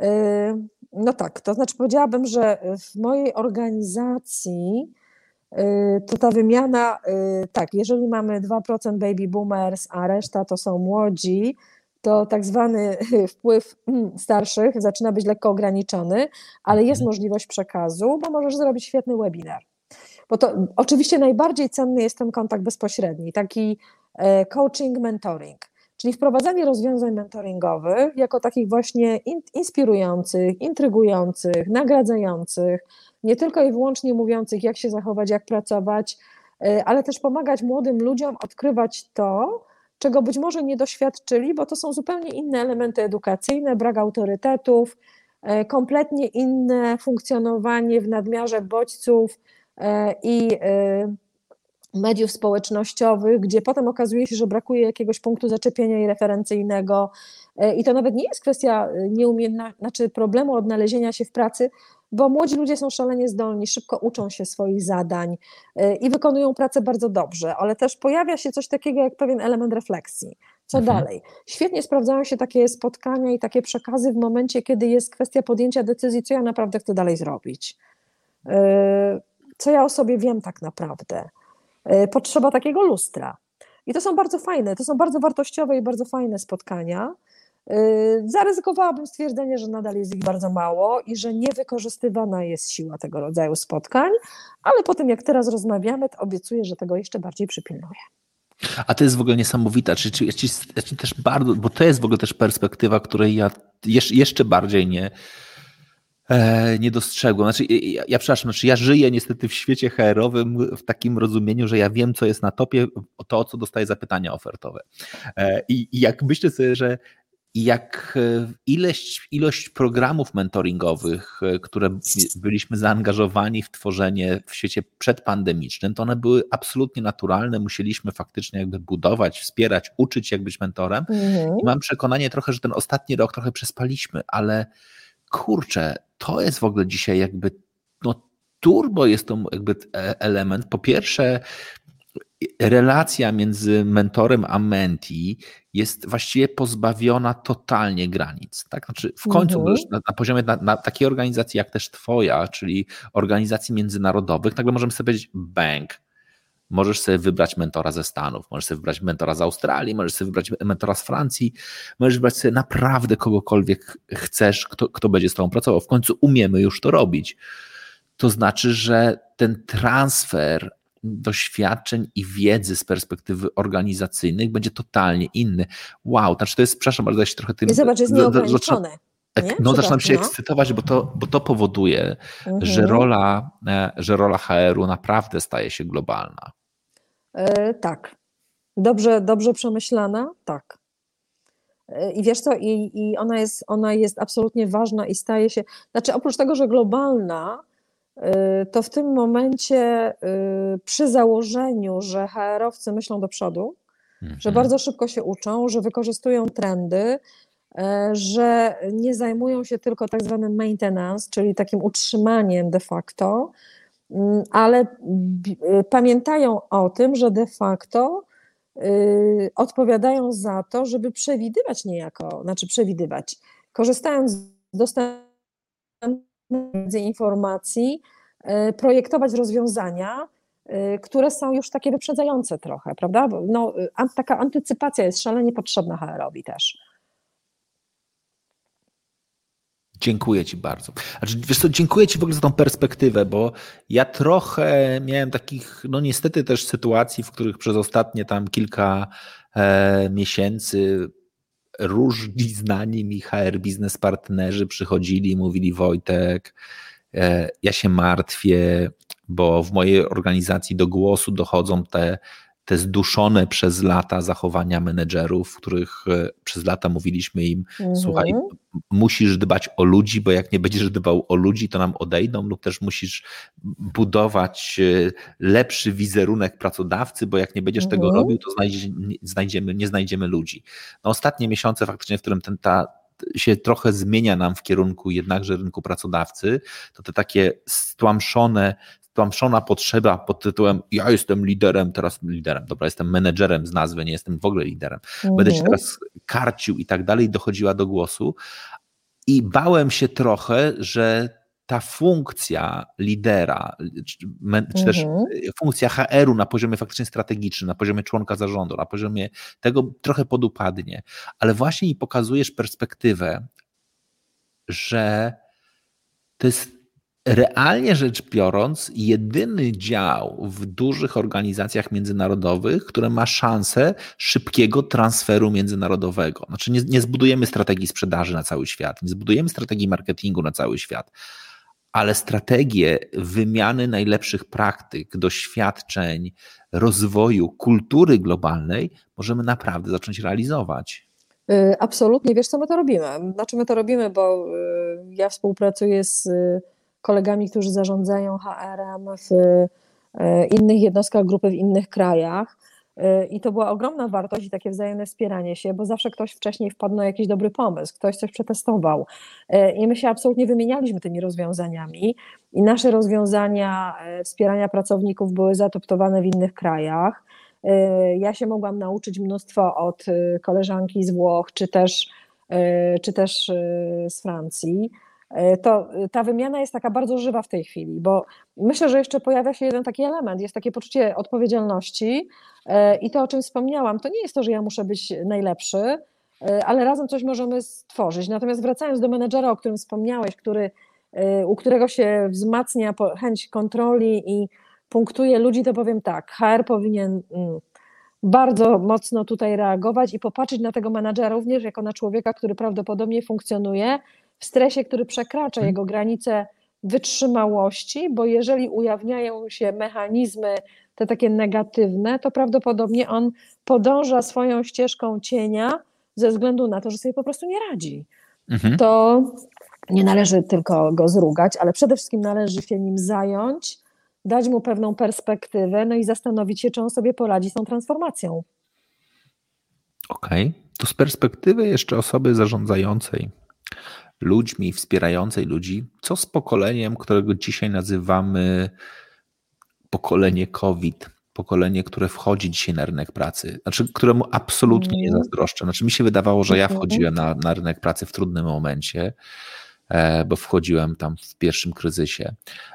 e, no tak, to znaczy powiedziałabym, że w mojej organizacji to ta wymiana, tak, jeżeli mamy 2% baby boomers, a reszta to są młodzi, to tak zwany wpływ mm, starszych zaczyna być lekko ograniczony, ale jest mhm. możliwość przekazu, bo możesz zrobić świetny webinar. Bo to oczywiście najbardziej cenny jest ten kontakt bezpośredni, taki e, coaching, mentoring, czyli wprowadzanie rozwiązań mentoringowych jako takich właśnie inspirujących, intrygujących, nagradzających, nie tylko i wyłącznie mówiących, jak się zachować, jak pracować, e, ale też pomagać młodym ludziom odkrywać to, czego być może nie doświadczyli, bo to są zupełnie inne elementy edukacyjne, brak autorytetów, e, kompletnie inne funkcjonowanie w nadmiarze bodźców e, i mediów społecznościowych, gdzie potem okazuje się, że brakuje jakiegoś punktu zaczepienia i referencyjnego. I to nawet nie jest kwestia nieumiejętności, znaczy problemu odnalezienia się w pracy, bo młodzi ludzie są szalenie zdolni, szybko uczą się swoich zadań y, i wykonują pracę bardzo dobrze, ale też pojawia się coś takiego jak pewien element refleksji. Co mhm. dalej? Świetnie sprawdzają się takie spotkania i takie przekazy w momencie, kiedy jest kwestia podjęcia decyzji, co ja naprawdę chcę dalej zrobić. Co ja o sobie wiem tak naprawdę. Y, potrzeba takiego lustra. I to są bardzo fajne, to są bardzo wartościowe i bardzo fajne spotkania. Y, zaryzykowałabym stwierdzenie, że nadal jest ich bardzo mało i że niewykorzystywana jest siła tego rodzaju spotkań, ale po tym jak teraz rozmawiamy, to obiecuję, że tego jeszcze bardziej przypilnuję. A to jest w ogóle niesamowita, czy, czy, czy, czy też bardzo, bo to jest w ogóle też perspektywa, której ja jeszcze bardziej nie, e, nie dostrzegłem. Znaczy, ja, ja przepraszam, znaczy ja żyję niestety w świecie HR-owym w takim rozumieniu, że ja wiem, co jest na topie, to, o co dostaję zapytania ofertowe. E, I, I jak myślę sobie, że jak e, ilość, ilość programów mentoringowych, które byliśmy zaangażowani w tworzenie w świecie przedpandemicznym, to one były absolutnie naturalne. Musieliśmy faktycznie jakby budować, wspierać, uczyć jak być mentorem. Mhm. I mam przekonanie trochę, że ten ostatni rok trochę przespaliśmy, ale kurczę, to jest w ogóle dzisiaj jakby no, turbo jest to jakby e, element. Po pierwsze, relacja między mentorem a menti jest właściwie pozbawiona totalnie granic. Tak? Znaczy w końcu mhm. na, na, poziomie na, na, takiej organizacji jak też twoja, czyli organizacji międzynarodowych, nagle możemy sobie powiedzieć bank. Możesz sobie wybrać mentora ze Stanów, możesz sobie wybrać mentora z Australii, możesz sobie wybrać mentora z Francji, możesz wybrać sobie naprawdę kogokolwiek chcesz, kto, kto będzie z tobą pracował. W końcu umiemy już to robić. To znaczy, że ten transfer doświadczeń i wiedzy z perspektywy organizacyjnej będzie totalnie inny. Wow, znaczy to jest, przepraszam bardzo, ja się trochę tym... Zobacz, jest nieograniczone. Nie? No, zaczynam się no. ekscytować, bo to, bo to powoduje, mhm. że, rola, e, że rola HR-u naprawdę staje się globalna. E, tak. Dobrze, dobrze przemyślana? Tak. E, I wiesz co, i, i ona, jest, ona jest absolutnie ważna i staje się, znaczy oprócz tego, że globalna, to w tym momencie przy założeniu, że HR-owcy myślą do przodu, mhm. że bardzo szybko się uczą, że wykorzystują trendy, e, że nie zajmują się tylko tak zwanym maintenance, czyli takim utrzymaniem de facto, mm, ale y, pamiętają o tym, że de facto odpowiadają za to, żeby przewidywać niejako, znaczy przewidywać, korzystając z dostępu informacji, e, projektować rozwiązania, e, które są już takie wyprzedzające trochę, prawda? No, taka antycypacja jest szalenie potrzebna HR-owi też. Dziękuję Ci bardzo. Znaczy, wiesz co, dziękuję Ci w ogóle za tą perspektywę, bo ja trochę miałem takich, no niestety też sytuacji, w których przez ostatnie tam kilka e, miesięcy różni znani mi HR biznes partnerzy przychodzili i mówili Wojtek, e, ja się martwię, bo w mojej organizacji do głosu dochodzą te te zduszone przez lata zachowania menedżerów, których e, przez lata mówiliśmy im, mhm. słuchaj, musisz dbać o ludzi, bo jak nie będziesz dbał o ludzi, to nam odejdą, lub też musisz budować e, lepszy wizerunek pracodawcy, bo jak nie będziesz mhm. tego robił, to znajdziemy, nie znajdziemy ludzi. No, ostatnie miesiące faktycznie, w którym ten, ta, się trochę zmienia nam w kierunku jednakże rynku pracodawcy, to te takie stłamszone tłamszona potrzeba pod tytułem ja jestem liderem, teraz liderem, dobra, jestem menedżerem z nazwy, nie jestem w ogóle liderem, mhm. będę się teraz karcił i tak dalej, dochodziła do głosu i bałem się trochę, że ta funkcja lidera, czy, czy też mhm. funkcja HR-u na poziomie faktycznie strategicznym, na poziomie członka zarządu, na poziomie tego trochę podupadnie, ale właśnie i pokazujesz perspektywę, że to jest realnie rzecz biorąc, jedyny dział w dużych organizacjach międzynarodowych, które ma szansę szybkiego transferu międzynarodowego. Znaczy, nie, nie zbudujemy strategii sprzedaży na cały świat, nie zbudujemy strategii marketingu na cały świat, ale strategię wymiany najlepszych praktyk, doświadczeń, rozwoju kultury globalnej możemy naprawdę zacząć realizować. Y, absolutnie, wiesz co my to robimy? Znaczy my to robimy, bo y, ja współpracuję z kolegami, którzy zarządzają HR-em w e, innych jednostkach grupy w innych krajach. E, I to była ogromna wartość i takie wzajemne wspieranie się, bo zawsze ktoś wcześniej wpadł na jakiś dobry pomysł, ktoś coś przetestował. E, I my się absolutnie wymienialiśmy tymi rozwiązaniami. I nasze rozwiązania wspierania pracowników były zaadoptowane w innych krajach. Ja się mogłam nauczyć mnóstwo od koleżanki z Włoch, czy też, czy też z Francji. E, to e, ta wymiana jest taka bardzo żywa w tej chwili, bo myślę, że jeszcze pojawia się jeden taki element, jest takie poczucie odpowiedzialności e, i to, o czym wspomniałam, to nie jest to, że ja muszę być najlepszy, ale razem coś możemy stworzyć. Natomiast wracając do menedżera, o którym wspomniałeś, który, u którego się wzmacnia chęć kontroli i punktuje ludzi, to powiem tak, HR powinien mm, bardzo mocno tutaj reagować i popatrzeć na tego menadżera również jako na człowieka, który prawdopodobnie funkcjonuje w stresie, który przekracza mhm. jego granice wytrzymałości, bo jeżeli ujawniają się mechanizmy te takie negatywne, to prawdopodobnie on podąża swoją ścieżką cienia ze względu na to, że sobie po prostu nie radzi. Mhm. To nie należy tylko go zrugać, ale przede wszystkim należy się nim zająć, dać mu pewną perspektywę, no i zastanowić się, czy on sobie poradzi z tą transformacją. Okej, okay. to z perspektywy jeszcze osoby zarządzającej ludźmi, wspierającej ludzi, co z pokoleniem, którego dzisiaj nazywamy pokolenie COVID, pokolenie, które wchodzi dzisiaj na rynek pracy, znaczy któremu absolutnie nie mhm. zazdroszczę. Znaczy mi się wydawało, że ja mhm. wchodziłem na, na rynek pracy w trudnym momencie, e, bo wchodziłem tam w pierwszym kryzysie.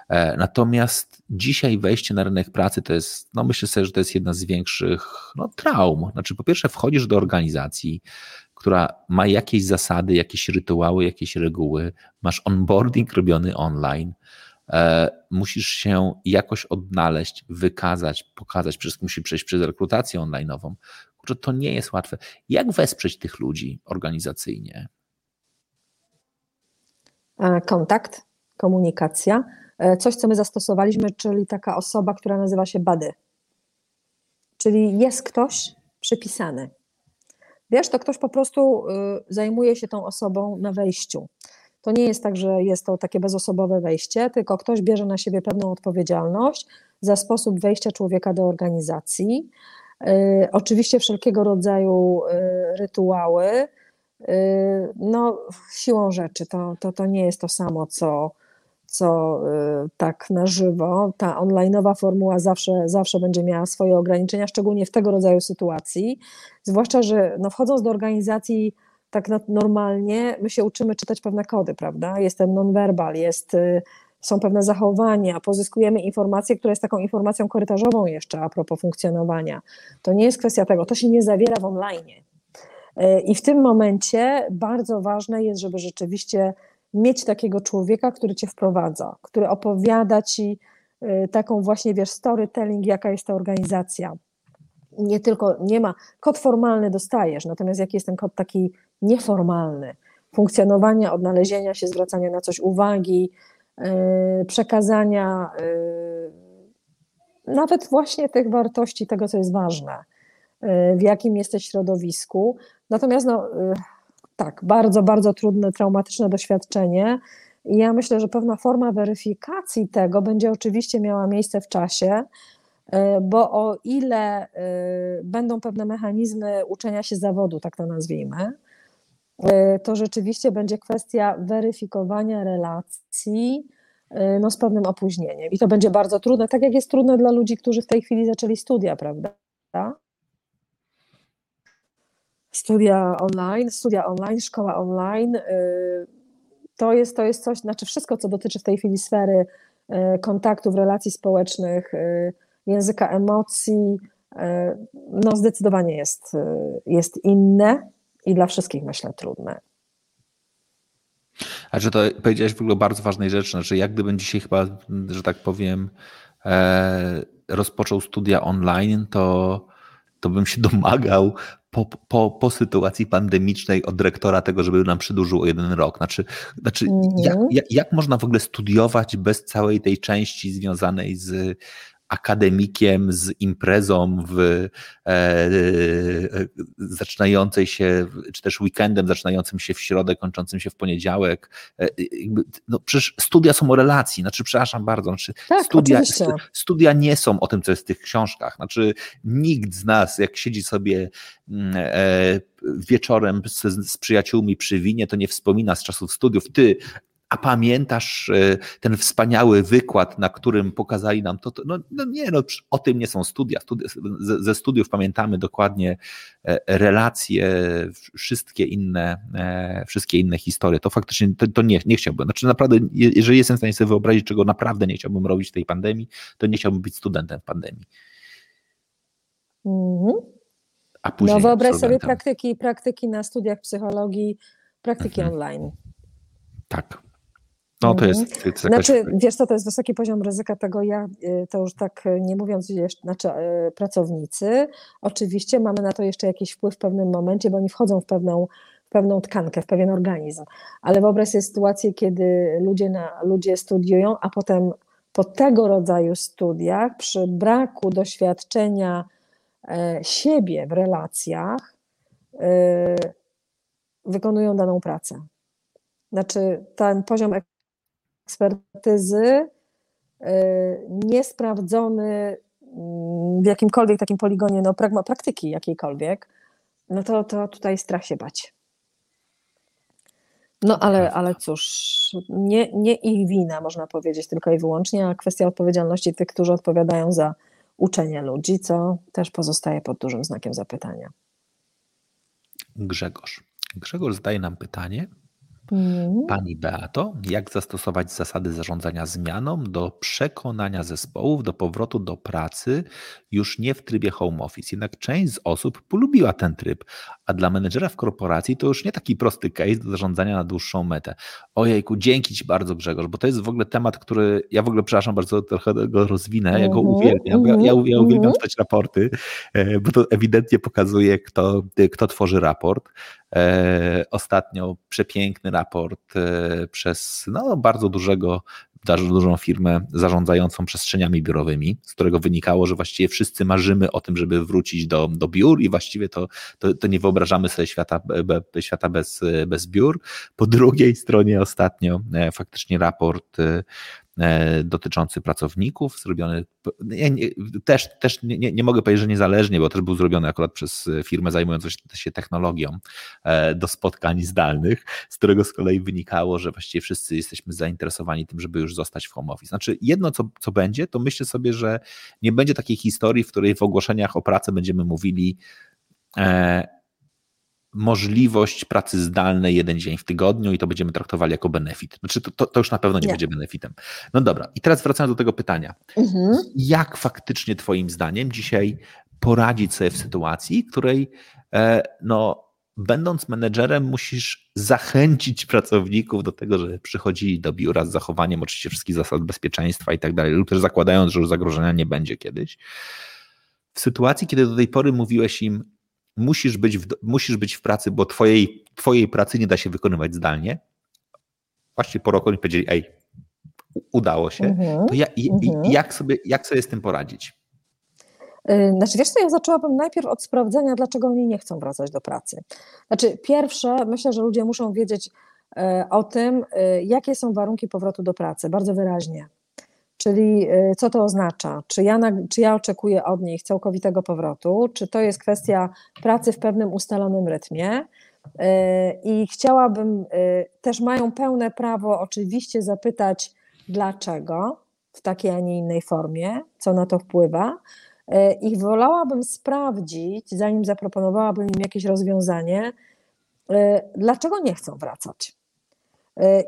E, natomiast dzisiaj wejście na rynek pracy to jest, no myślę sobie, że to jest jedna z większych no, traum. Znaczy po pierwsze wchodzisz do organizacji, która ma jakieś zasady, jakieś rytuały, jakieś reguły, masz onboarding robiony online, e, musisz się jakoś odnaleźć, wykazać, pokazać, wszystko musi przejść przez rekrutację online'ową. Kurczę, to nie jest łatwe. Jak wesprzeć tych ludzi organizacyjnie? E, kontakt, komunikacja, e, coś, co my zastosowaliśmy, czyli taka osoba, która nazywa się Bady. Czyli jest ktoś przypisany. Wiesz, to ktoś po prostu y, zajmuje się tą osobą na wejściu. To nie jest tak, że jest to takie bezosobowe wejście, tylko ktoś bierze na siebie pewną odpowiedzialność za sposób wejścia człowieka do organizacji. Y, oczywiście wszelkiego rodzaju y, rytuały. No, siłą rzeczy to, to, to nie jest to samo, co, co y, tak na żywo. Ta onlineowa formuła zawsze, zawsze będzie miała swoje ograniczenia, szczególnie w tego rodzaju sytuacji. Zwłaszcza, że no wchodząc do organizacji tak normalnie, my się uczymy czytać pewne kody, prawda? Jest ten nonverbal, jest, y, są pewne zachowania, pozyskujemy informację, która jest taką informacją korytarzową jeszcze a propos funkcjonowania. To nie jest kwestia tego, to się nie zawiera w online. Y, I w tym momencie bardzo ważne jest, żeby rzeczywiście mieć takiego człowieka, który cię wprowadza, który opowiada ci y, taką właśnie, wiesz, storytelling, jaka jest ta organizacja. Nie tylko, nie ma, kod formalny dostajesz, natomiast jaki jest ten kod taki nieformalny, funkcjonowania, odnalezienia się, zwracania na coś uwagi, yy, przekazania yy, nawet właśnie tych wartości, tego, co jest ważne, w jakim jesteś środowisku. Natomiast no, y, tak, bardzo, bardzo trudne, traumatyczne doświadczenie. I ja myślę, że pewna forma weryfikacji tego będzie oczywiście miała miejsce w czasie, e, bo o ile e, będą pewne mechanizmy uczenia się zawodu, tak to nazwijmy, e, to rzeczywiście będzie kwestia weryfikowania relacji no, z pewnym opóźnieniem. I to będzie bardzo trudne, tak jak jest trudne dla ludzi, którzy w tej chwili zaczęli studia, prawda? Studia online, studia online, szkoła online. Y, to jest, to jest coś, znaczy wszystko, co dotyczy w tej chwili sfery y, kontaktów, relacji społecznych, y, języka emocji, no zdecydowanie jest, jest inne i dla wszystkich myślę trudne. A że to powiedziałeś w ogóle bardzo ważnej rzeczy, znaczy jak gdybym dzisiaj chyba, że tak powiem, e, rozpoczął studia online, to, to bym się domagał po, po, po sytuacji pandemicznej od dyrektora tego, żeby nam przedłużył o jeden rok. Znaczy, znaczy mm -hmm. jak, jak, jak można w ogóle studiować bez całej tej części związanej z akademikiem z imprezą w, e, e, zaczynającej się, czy też weekendem zaczynającym się w środę, kończącym się w poniedziałek. E, no przecież studia są o relacji, znaczy przepraszam bardzo, znaczy tak, studia, studia nie są o tym, co jest w tych książkach. Znaczy nikt z nas, jak siedzi sobie mm, e, wieczorem z, z, przyjaciółmi przy winie, to nie wspomina z czasów studiów, ty, a pamiętasz e, ten wspaniały wykład, na którym pokazali nam to? to no, no, nie, no, o tym nie są studia. ze, studiów pamiętamy dokładnie e, relacje, wszystkie inne, e, wszystkie inne historie. To faktycznie to, to, nie, nie chciałbym. Znaczy naprawdę, jeżeli jestem w stanie sobie wyobrazić, czego naprawdę nie chciałbym robić w tej pandemii, to nie chciałbym być studentem w pandemii. Mhm. A później no wyobraź sobie praktyki, praktyki na studiach psychologii, praktyki mhm. online. Tak. No to jest. To jest jakaś... Znaczy, wiesz co, to jest wysoki poziom ryzyka tego, ja, y, to już tak y, nie mówiąc jeszcze, znaczy y, pracownicy, oczywiście mamy na to jeszcze jakiś wpływ w pewnym momencie, bo oni wchodzą w pewną, w pewną tkankę, w pewien organizm. Ale wyobraź sobie sytuację, kiedy ludzie, na, ludzie studiują, a potem po tego rodzaju studiach, przy braku doświadczenia e, siebie w relacjach, wykonują daną pracę. Znaczy, ten poziom ekspertyzy y, niesprawdzony w jakimkolwiek takim poligonie no, pragma, praktyki jakiejkolwiek, no to, to tutaj strach się bać. No ale, ale cóż, nie, nie ich wina, można powiedzieć, tylko i wyłącznie, a kwestia odpowiedzialności tych, którzy odpowiadają za uczenie ludzi, co też pozostaje pod dużym znakiem zapytania. Grzegorz. Grzegorz zadaje nam pytanie, Mhm. Pani Beato, jak zastosować zasady zarządzania zmianą do przekonania zespołów do powrotu do pracy już nie w trybie home office? Jednak część z osób polubiła ten tryb, a dla menedżera w korporacji to już nie taki prosty case do zarządzania na dłuższą metę. Ojejku, dzięki Ci bardzo Grzegorz, bo to jest w ogóle temat, który ja w ogóle, przepraszam bardzo, trochę go rozwinę, ja go Mhm, uwielbiam, ja, ja, ja uwielbiam mhm. czytać raporty, e, bo to ewidentnie pokazuje, kto, kto tworzy raport. E, Ostatnio przepiękny raport e, przez no, bardzo dużego, dużą firmę zarządzającą przestrzeniami biurowymi, z którego wynikało, że właściwie wszyscy marzymy o tym, żeby wrócić do, do biur i właściwie to, to, to nie wyobrażamy sobie świata, be, świata bez, bez biur. Po drugiej stronie ostatnio e, faktycznie raport dotyczący pracowników, zrobiony nie, nie, też, też nie, nie mogę powiedzieć, że niezależnie, bo też był zrobiony akurat przez firmę zajmującą się technologią e, do spotkań zdalnych, z którego z kolei wynikało, że właściwie wszyscy jesteśmy zainteresowani tym, żeby już zostać w home office. Znaczy jedno, co, co będzie, to myślę sobie, że nie będzie takiej historii, w której w ogłoszeniach o pracę będziemy mówili e, możliwość pracy zdalnej jeden dzień w tygodniu i to będziemy traktowali jako benefit. Znaczy to, to, to już na pewno nie, nie, będzie benefitem. No dobra, i teraz wracając do tego pytania. Mhm. Jak faktycznie twoim zdaniem dzisiaj poradzić sobie w sytuacji, której e, no, będąc menedżerem musisz zachęcić pracowników do tego, że przychodzili do biura z zachowaniem oczywiście wszystkich zasad bezpieczeństwa i tak dalej, lub też zakładając, że już zagrożenia nie będzie kiedyś. W sytuacji, kiedy do tej pory mówiłeś im, musisz być w, musisz być w pracy, bo twojej, twojej pracy nie da się wykonywać zdalnie. Właśnie po roku oni powiedzieli, ej, udało się. Mm-hmm, to ja, mm-hmm. jak, sobie, jak sobie z tym poradzić? Znaczy, wiesz co, ja zaczęłabym najpierw od sprawdzenia, dlaczego oni nie chcą wracać do pracy. Znaczy, pierwsze, myślę, że ludzie muszą wiedzieć o tym, jakie są warunki powrotu do pracy, bardzo wyraźnie. Czyli co to oznacza? Czy ja, czy ja oczekuję od nich całkowitego powrotu, czy to jest kwestia pracy w pewnym ustalonym rytmie? I chciałabym, też mają pełne prawo oczywiście zapytać, dlaczego w takiej, a nie innej formie, co na to wpływa. I wolałabym sprawdzić, zanim zaproponowałabym im jakieś rozwiązanie, dlaczego nie chcą wracać.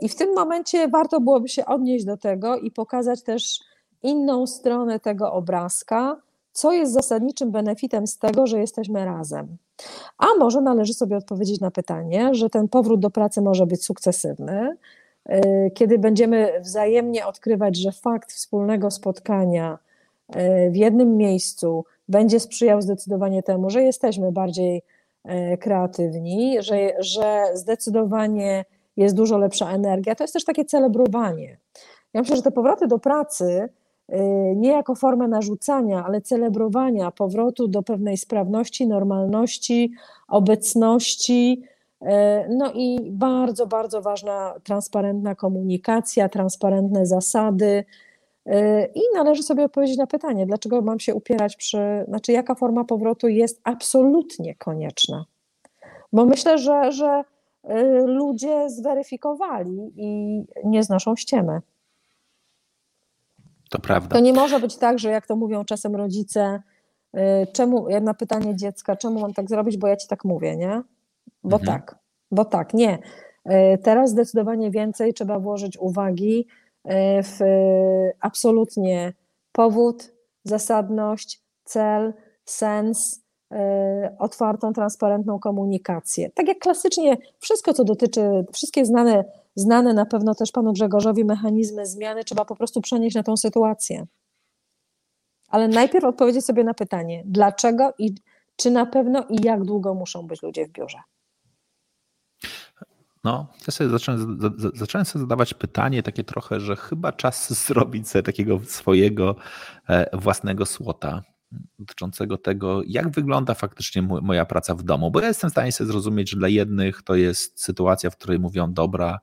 I w tym momencie warto byłoby się odnieść do tego i pokazać też inną stronę tego obrazka, co jest zasadniczym benefitem z tego, że jesteśmy razem. A może należy sobie odpowiedzieć na pytanie, że ten powrót do pracy może być sukcesywny, kiedy będziemy wzajemnie odkrywać, że fakt wspólnego spotkania w jednym miejscu będzie sprzyjał zdecydowanie temu, że jesteśmy bardziej kreatywni, że, że zdecydowanie jest dużo lepsza energia. To jest też takie celebrowanie. Ja myślę, że te powroty do pracy nie jako formę narzucania, ale celebrowania powrotu do pewnej sprawności, normalności, obecności. No i bardzo, bardzo ważna transparentna komunikacja, transparentne zasady. I należy sobie odpowiedzieć na pytanie, dlaczego mam się upierać przy, znaczy jaka forma powrotu jest absolutnie konieczna. Bo myślę, że, że ludzie zweryfikowali i nie znoszą ściemy. To prawda. To nie może być tak, że jak to mówią czasem rodzice, czemu, na pytanie dziecka, czemu mam tak zrobić, bo ja ci tak mówię, nie? Bo mhm. tak, bo tak, nie. Teraz zdecydowanie więcej trzeba włożyć uwagi w absolutnie powód, zasadność, cel, sens, otwartą, transparentną komunikację. Tak jak klasycznie wszystko, co dotyczy, wszystkie znane, znane na pewno też panu Grzegorzowi mechanizmy zmiany, trzeba po prostu przenieść na tą sytuację. Ale najpierw odpowiedzieć sobie na pytanie, dlaczego i czy na pewno i jak długo muszą być ludzie w biurze. No, ja sobie zacząłem, zacząłem sobie zadawać pytanie takie trochę, że chyba czas zrobić sobie takiego swojego własnego słota dotyczącego tego, jak wygląda faktycznie moja praca w domu, bo ja jestem w stanie sobie zrozumieć, że dla jednych to jest sytuacja, w której mówią, dobra,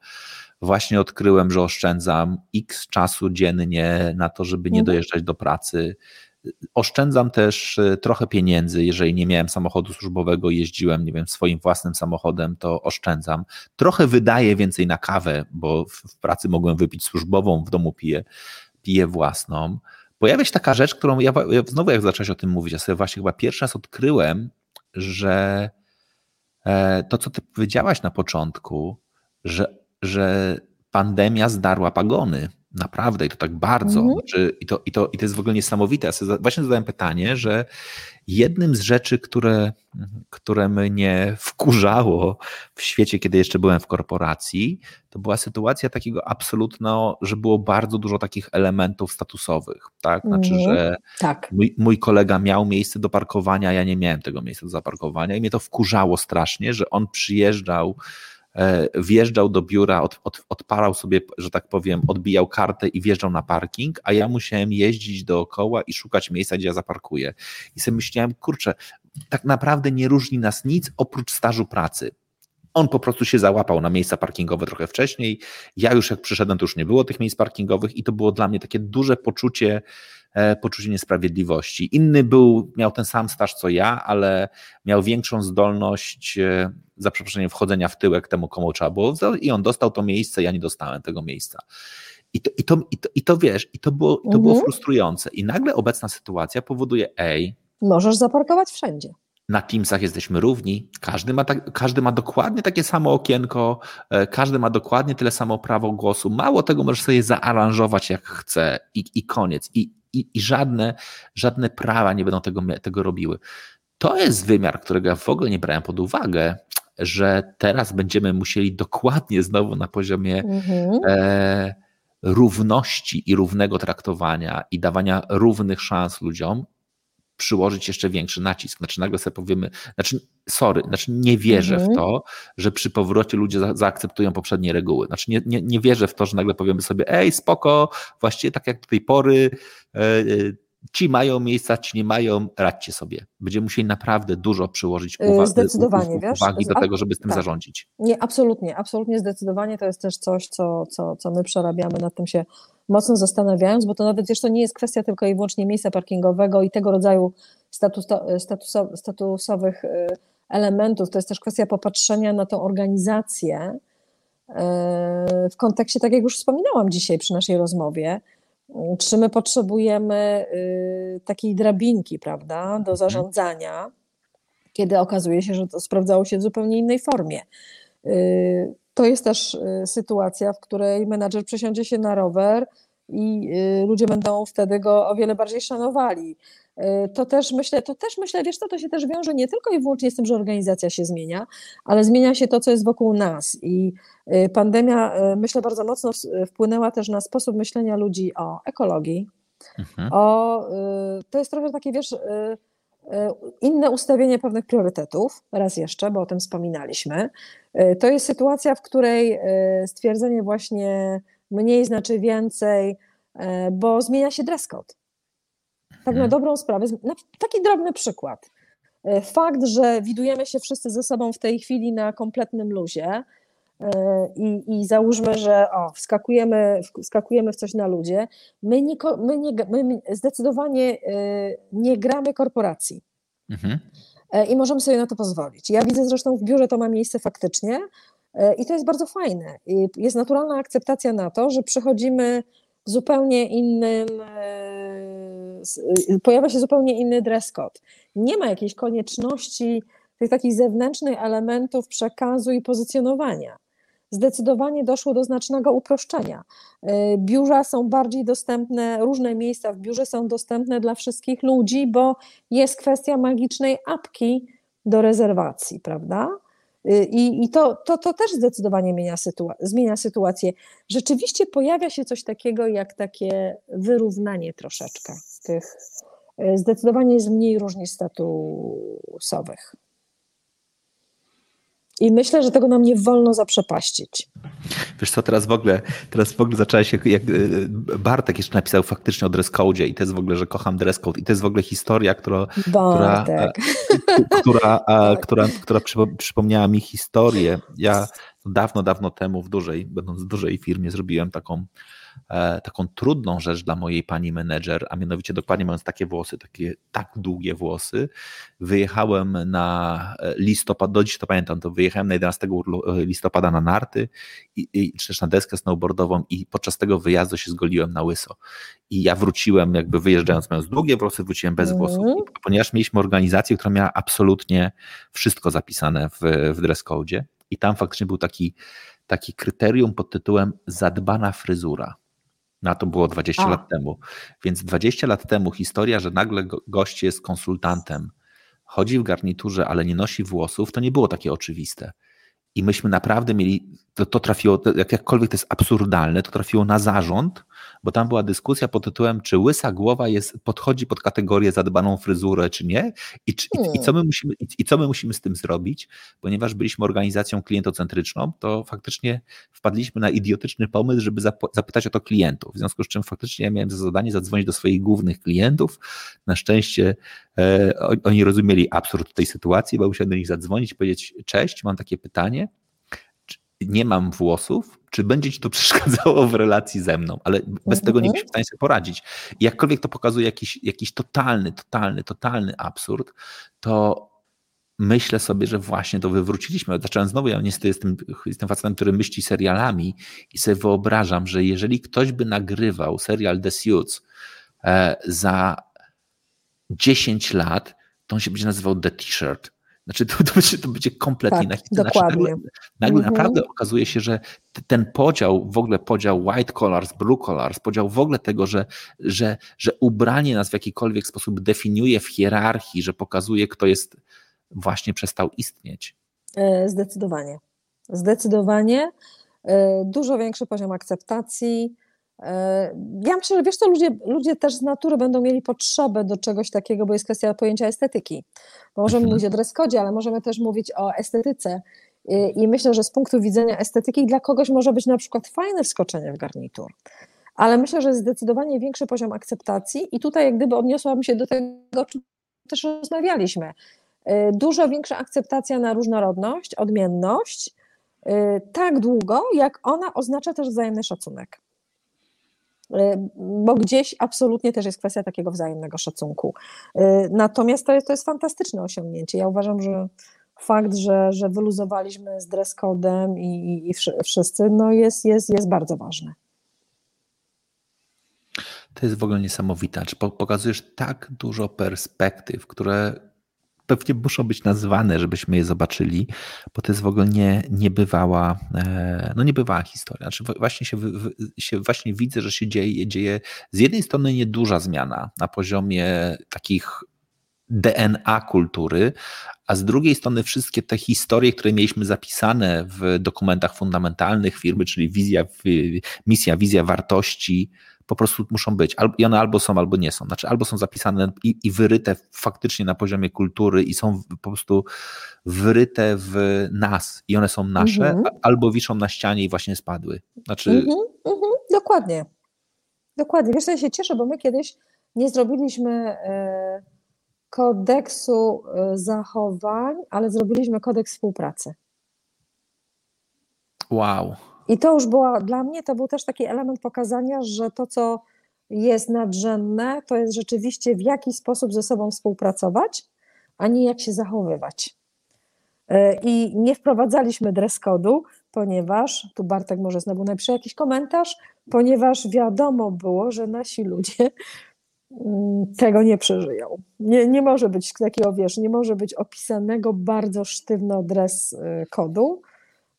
właśnie odkryłem, że oszczędzam x czasu dziennie na to, żeby nie mhm. dojeżdżać do pracy. Oszczędzam też e, trochę pieniędzy, jeżeli nie miałem samochodu służbowego, jeździłem, nie wiem, swoim własnym samochodem, to oszczędzam. Trochę wydaję więcej na kawę, bo w pracy mogłem wypić służbową, w domu piję, piję własną. Pojawia się taka rzecz, którą ja, ja znowu jak zacząłeś o tym mówić, ja sobie właśnie chyba pierwszy raz odkryłem, że e, to, co ty powiedziałaś na początku, że, że pandemia zdarła pagony. Naprawdę i to tak bardzo. Mm -hmm. i, to, i, to, I to jest w ogóle niesamowite. Ja sobie właśnie zadałem pytanie, że jednym z rzeczy, które, które mnie wkurzało w świecie, kiedy jeszcze byłem w korporacji, to była sytuacja takiego absolutno, że było bardzo dużo takich elementów statusowych. Tak? Znaczy, -hmm. że tak. Mój, mój kolega miał miejsce do parkowania, ja nie miałem tego miejsca do zaparkowania i mnie to wkurzało strasznie, że on przyjeżdżał wjeżdżał do biura, od, od, odparał sobie, że tak powiem, odbijał kartę i wjeżdżał na parking, a ja musiałem jeździć dookoła i szukać miejsca, gdzie ja zaparkuję. I sobie myślałem, kurczę, tak naprawdę nie różni nas nic oprócz stażu pracy. On po prostu się załapał na miejsca parkingowe trochę wcześniej. Ja już jak przyszedłem, to już nie było tych miejsc parkingowych i to było dla mnie takie duże poczucie, E, poczucie niesprawiedliwości. Inny był, miał ten sam staż co ja, ale miał większą zdolność, e, za przeproszeniem, wchodzenia w tyłek temu, komu trzeba było, i on dostał to miejsce, ja nie dostałem tego miejsca. I to, i to, i to, i to wiesz, i to, było, to mhm. było frustrujące. I nagle obecna sytuacja powoduje, ej. Możesz zaparkować wszędzie. Na Teamsach jesteśmy równi, każdy ma, tak, każdy ma dokładnie takie samo okienko, e, każdy ma dokładnie tyle samo prawo głosu. Mało tego możesz sobie zaaranżować jak chce i, i koniec. I, i, i żadne, żadne prawa nie będą tego, tego robiły. To jest wymiar, którego ja w ogóle nie brałem pod uwagę, że teraz będziemy musieli dokładnie znowu na poziomie mhm. e, równości i równego traktowania i dawania równych szans ludziom przyłożyć jeszcze większy nacisk. Znaczy nagle sobie powiemy, znaczy sorry, znaczy nie wierzę mhm. w to, że przy powrocie ludzie za, zaakceptują poprzednie reguły. Znaczy nie, nie, nie wierzę w to, że nagle powiemy sobie, ej spoko, właściwie tak jak do tej pory e ci mają miejsca, ci nie mają, radźcie sobie. Będziemy musieli naprawdę dużo przyłożyć e, uwagi, zdecydowanie, wiesz? uwagi do tego, żeby z tym tak. zarządzić. Nie, absolutnie, absolutnie zdecydowanie to jest też coś, co, co, co my przerabiamy, nad tym się mocno zastanawiając, bo to nawet wiesz, to nie jest kwestia tylko i wyłącznie miejsca parkingowego i tego rodzaju status, statusowych y, elementów, to jest też kwestia popatrzenia na tą organizację y, w kontekście, tak jak już wspominałam dzisiaj przy naszej rozmowie, czy my potrzebujemy y, takiej drabinki, prawda, do mhm. zarządzania, kiedy okazuje się, że to sprawdzało się w zupełnie innej formie. To jest też y, sytuacja, w której menadżer przesiądzie się na rower i y, ludzie będą wtedy go o wiele bardziej szanowali. Y, to też myślę, to też myślę, wiesz co, to się też wiąże nie tylko i wyłącznie z tym, że organizacja się zmienia, ale zmienia się to, co jest wokół nas. I pandemia, myślę, bardzo mocno wpłynęła też na sposób myślenia ludzi o ekologii. Mhm. O, to jest trochę takie, wiesz, inne ustawienie pewnych priorytetów, raz jeszcze, bo o tym wspominaliśmy. E, to jest sytuacja, w której e, stwierdzenie właśnie mniej znaczy więcej, bo zmienia się dress code. Tak na mhm. dobrą sprawę. Taki drobny przykład. Fakt, że widujemy się wszyscy ze sobą w tej chwili na kompletnym luzie, i, i załóżmy, że o, wskakujemy, wskakujemy w coś na ludzie, my, nie, my, nie, my zdecydowanie y, nie gramy korporacji. Mhm. E, I możemy sobie na to pozwolić. Ja widzę zresztą w biurze to ma miejsce faktycznie e, i to jest bardzo fajne. Jest naturalna akceptacja na to, że przychodzimy zupełnie innym, e, pojawia się zupełnie inny dress code. Nie ma jakiejś konieczności tych takich zewnętrznych elementów przekazu i pozycjonowania zdecydowanie doszło do znacznego uproszczenia. Y, biura są bardziej dostępne, różne miejsca w biurze są dostępne dla wszystkich ludzi, bo jest kwestia magicznej apki do rezerwacji, prawda? Y, I, i to, to, to też zdecydowanie zmienia, sytua zmienia sytuację. Rzeczywiście pojawia się coś takiego jak takie wyrównanie troszeczkę tych. Y, zdecydowanie jest mniej różnic statusowych. I myślę, że tego nam nie wolno zaprzepaścić. Wiesz co, teraz w ogóle, teraz w ogóle zaczęłaś, jak, jak Bartek jeszcze napisał faktycznie o dress code i to jest w ogóle, że kocham dress code i to jest w ogóle historia, która, która, która, tak. która, która przypomniała mi historię. Ja dawno, dawno temu w dużej, będąc w dużej firmie zrobiłem taką E, taką trudną rzecz dla mojej pani menedżer, a mianowicie dokładnie mając takie włosy, takie tak długie włosy, wyjechałem na e, listopad, do dziś to pamiętam, to wyjechałem na 11 e, listopada na narty, i, i, czy też na deskę snowboardową i podczas tego wyjazdu się zgoliłem na łyso. I ja wróciłem, jakby wyjeżdżając mając długie włosy, wróciłem bez mm. włosów, ponieważ mieliśmy organizację, która miała absolutnie wszystko zapisane w, w dress code i tam faktycznie był taki, taki kryterium pod tytułem zadbana fryzura. Na to było 20 A. lat temu. Więc 20 lat temu historia, że nagle gość jest konsultantem, chodzi w garniturze, ale nie nosi włosów, to nie było takie oczywiste. I myśmy naprawdę mieli, to, to trafiło, jak jakkolwiek to jest absurdalne, to trafiło na zarząd, bo tam była dyskusja pod tytułem, czy łysa głowa jest, podchodzi pod kategorię zadbaną fryzurę, czy nie, i, czy, i, i, co my musimy, i, i, co my musimy z tym zrobić, ponieważ byliśmy organizacją klientocentryczną, to faktycznie wpadliśmy na idiotyczny pomysł, żeby zapytać o to klientów, w związku z czym faktycznie ja miałem za zadanie zadzwonić do swoich głównych klientów, na szczęście e, oni rozumieli absurd tej sytuacji, bo musiałem do nich zadzwonić i powiedzieć, cześć, mam takie pytanie, nie mam włosów, czy będzie ci to przeszkadzało w relacji ze mną, ale bez tego nie mhm. byśmy w stanie sobie poradzić. I jakkolwiek to pokazuje jakiś, jakiś totalny, totalny, totalny absurd, to myślę sobie, że właśnie to wywróciliśmy. Zacząłem znowu, ja niestety jestem, jestem facetem, który myśli serialami i sobie wyobrażam, że jeżeli ktoś by nagrywał serial The Suits e, za 10 lat, to on się będzie nazywał The T-shirt znaczy to, to, będzie, to będzie kompletnie tak, na Dokładnie. Znaczy, nagle, nagle mhm. naprawdę okazuje się, że ten podział, w ogóle podział white collars, blue collars, podział w ogóle tego, że, że, że ubranie nas w jakikolwiek sposób definiuje w hierarchii, że pokazuje, kto jest, właśnie przestał istnieć. E, zdecydowanie. Zdecydowanie. E, dużo większy poziom akceptacji, ja myślę, że wiesz co, ludzie, ludzie też z natury będą mieli potrzebę do czegoś takiego, bo jest kwestia pojęcia estetyki. Bo możemy mhm. mówić o dress code, ale możemy też mówić o estetyce. I myślę, że z punktu widzenia estetyki dla kogoś może być na przykład fajne wskoczenie w garnitur. Ale myślę, że zdecydowanie większy poziom akceptacji i tutaj jak gdyby odniosłabym się do tego, o czym też rozmawialiśmy. E, dużo większa akceptacja na różnorodność, odmienność, e, tak długo, jak ona oznacza też wzajemny szacunek. Y, bo gdzieś absolutnie też jest kwestia takiego wzajemnego szacunku. Y, natomiast to jest, to jest fantastyczne osiągnięcie. Ja uważam, że fakt, że, że wyluzowaliśmy z dress i, i wszyscy, no jest, jest, jest bardzo ważny. To jest w ogóle niesamowite. Czy pokazujesz tak dużo perspektyw, które pewnie muszą być nazwane, żebyśmy je zobaczyli, bo to jest w ogóle nie, niebywała, e, no niebywała historia. Znaczy właśnie się, się właśnie widzę, że się dzieje, dzieje z jednej strony nieduża zmiana na poziomie takich DNA kultury, a z drugiej strony wszystkie te historie, które mieliśmy zapisane w dokumentach fundamentalnych firmy, czyli wizja, misja, wizja wartości, po prostu muszą być. I one albo są, albo nie są. Znaczy, albo są zapisane i, i wyryte faktycznie na poziomie kultury i są po prostu wyryte w nas i one są nasze, mhm. albo wiszą na ścianie i właśnie spadły. Znaczy... Mhm, mhm, dokładnie. Dokładnie. Wiesz, ja się cieszę, bo my kiedyś nie zrobiliśmy e, kodeksu e, zachowań, ale zrobiliśmy kodeks współpracy. Wow. I to już była, dla mnie to był też taki element pokazania, że to, co jest nadrzędne, to jest rzeczywiście w jaki sposób ze sobą współpracować, a nie jak się zachowywać. E, I nie wprowadzaliśmy dress code'u, ponieważ, tu Bartek może znowu napisze jakiś komentarz, ponieważ wiadomo było, że nasi ludzie mm, tego nie przeżyją. Nie, nie może być takiego, wiesz, nie może być opisanego bardzo sztywno dress e, kodu,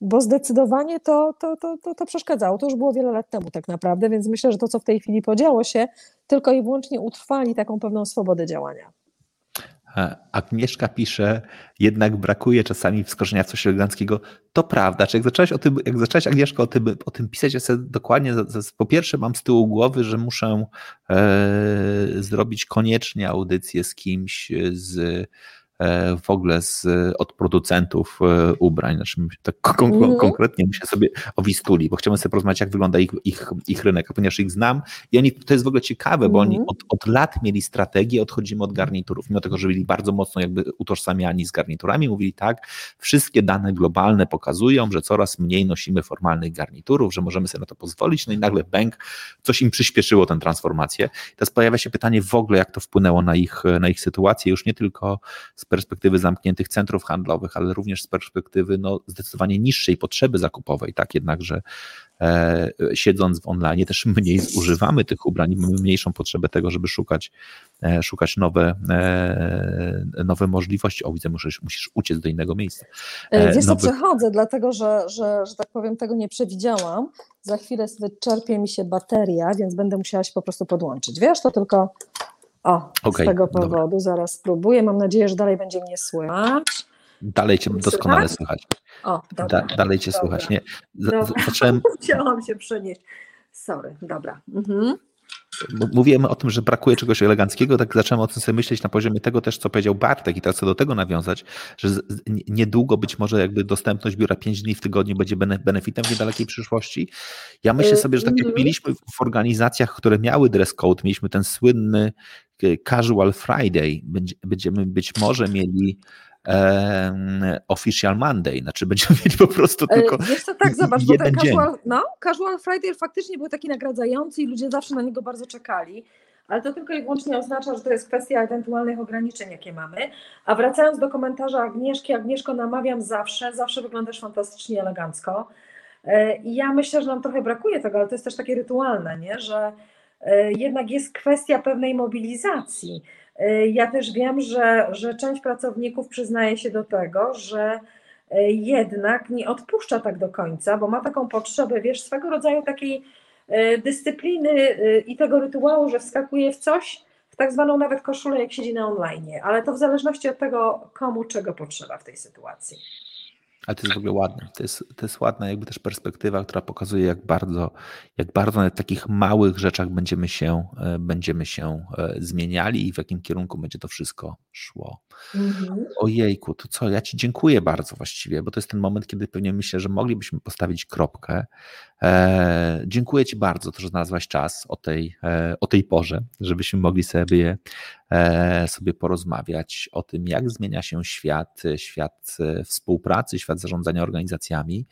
bo zdecydowanie to, to, to, to, to przeszkadzało. To już było wiele lat temu tak naprawdę, więc myślę, że to, co w tej chwili podziało się, tylko i wyłącznie utrwali taką pewną swobodę działania. Agnieszka pisze, jednak brakuje czasami wskoczenia w coś eleganckiego. To prawda. Czy jak zaczęłaś o tym, jak zaczęłaś Agnieszka o tym, o tym pisać, ja sobie dokładnie, po pierwsze mam z tyłu głowy, że muszę e, zrobić koniecznie audycję z kimś z w ogóle z, od producentów ubrań. Znaczy, tak kon mm. konkretnie myślę sobie o Wistuli, bo chciałbym sobie porozmawiać, jak wygląda ich, ich, ich rynek, ponieważ ich znam i oni, to jest w ogóle ciekawe, bo mm. oni mhm. od, od lat mieli strategię, odchodzimy od garniturów, mimo tego, że byli bardzo mocno jakby utożsamiani z garniturami, mówili tak, wszystkie dane globalne pokazują, że coraz mniej nosimy formalnych garniturów, że możemy sobie na to pozwolić, no i nagle bank, coś im przyspieszyło tę transformację. Teraz pojawia się pytanie w ogóle, jak to wpłynęło na ich, na ich sytuację, już nie tylko z perspektywy zamkniętych centrów handlowych, ale również z perspektywy no, zdecydowanie niższej potrzeby zakupowej, tak jednakże E, siedząc w online też mniej zużywamy tych ubrań, mamy mniejszą potrzebę tego, żeby szukać, e, szukać nowe, e, nowe możliwości. O, widzę, musisz, musisz uciec do innego miejsca. Wiesz co, przechodzę, dlatego że, że, że tak powiem, tego nie przewidziałam. Za chwilę wyczerpie mi się bateria, więc będę musiała się po prostu podłączyć. Wiesz, to tylko o, okay, z tego powodu. Dobra. Zaraz spróbuję. Mam nadzieję, że dalej będzie mnie słychać. Dalej cię doskonale słychać. O, dobra, da, dalej cię dobra. słychać. Nie, zacząłem... Chciałam się przenieść. Sorry, dobra. Mhm. Mówimy o tym, że brakuje czegoś eleganckiego, tak zacząłem o tym sobie myśleć na poziomie tego też, co powiedział Bartek i teraz chcę do tego nawiązać, że niedługo być może jakby dostępność biura 5 dni w tygodniu będzie benefitem w niedalekiej przyszłości. Ja myślę sobie, że tak jak mhm. mieliśmy w organizacjach, które miały dress code, mieliśmy ten słynny e, Casual Friday, będziemy być może mieli Official Monday, znaczy będziemy mieli po prostu e, tylko Wiesz co, tak, zobacz, bo ten casual, no, casual Friday faktycznie był taki nagradzający i ludzie zawsze na niego bardzo czekali, ale to tylko i wyłącznie oznacza, że to jest kwestia ewentualnych ograniczeń, jakie mamy. A wracając do komentarza Agnieszki, Agnieszko, namawiam zawsze, zawsze wyglądasz fantastycznie elegancko. E, I ja myślę, że nam trochę brakuje tego, ale to jest też takie rytualne, nie? że e, jednak jest kwestia pewnej mobilizacji. Y, ja też wiem, że, że część pracowników przyznaje się do tego, że y, jednak nie odpuszcza tak do końca, bo ma taką potrzebę, wiesz, swego rodzaju takiej y, dyscypliny i tego rytuału, że wskakuje w coś, w tak zwaną nawet koszulę, jak siedzi na online, ale to w zależności od tego, komu czego potrzeba w tej sytuacji. Ale to jest w ogóle ładne. To jest, to jest ładna jakby też perspektywa, która pokazuje, jak bardzo, jak bardzo na takich małych rzeczach będziemy się, e, będziemy się e, zmieniali i w jakim kierunku będzie to wszystko szło. Mhm. Ojejku, to co? Ja Ci dziękuję bardzo właściwie, bo to jest ten moment, kiedy pewnie myślę, że moglibyśmy postawić kropkę. E, dziękuję Ci bardzo, to, że znalazłaś czas o tej, e, o tej porze, żebyśmy mogli sobie, e, sobie porozmawiać o tym, jak zmienia się świat, świat e, współpracy, świat zarządzania organizacjami.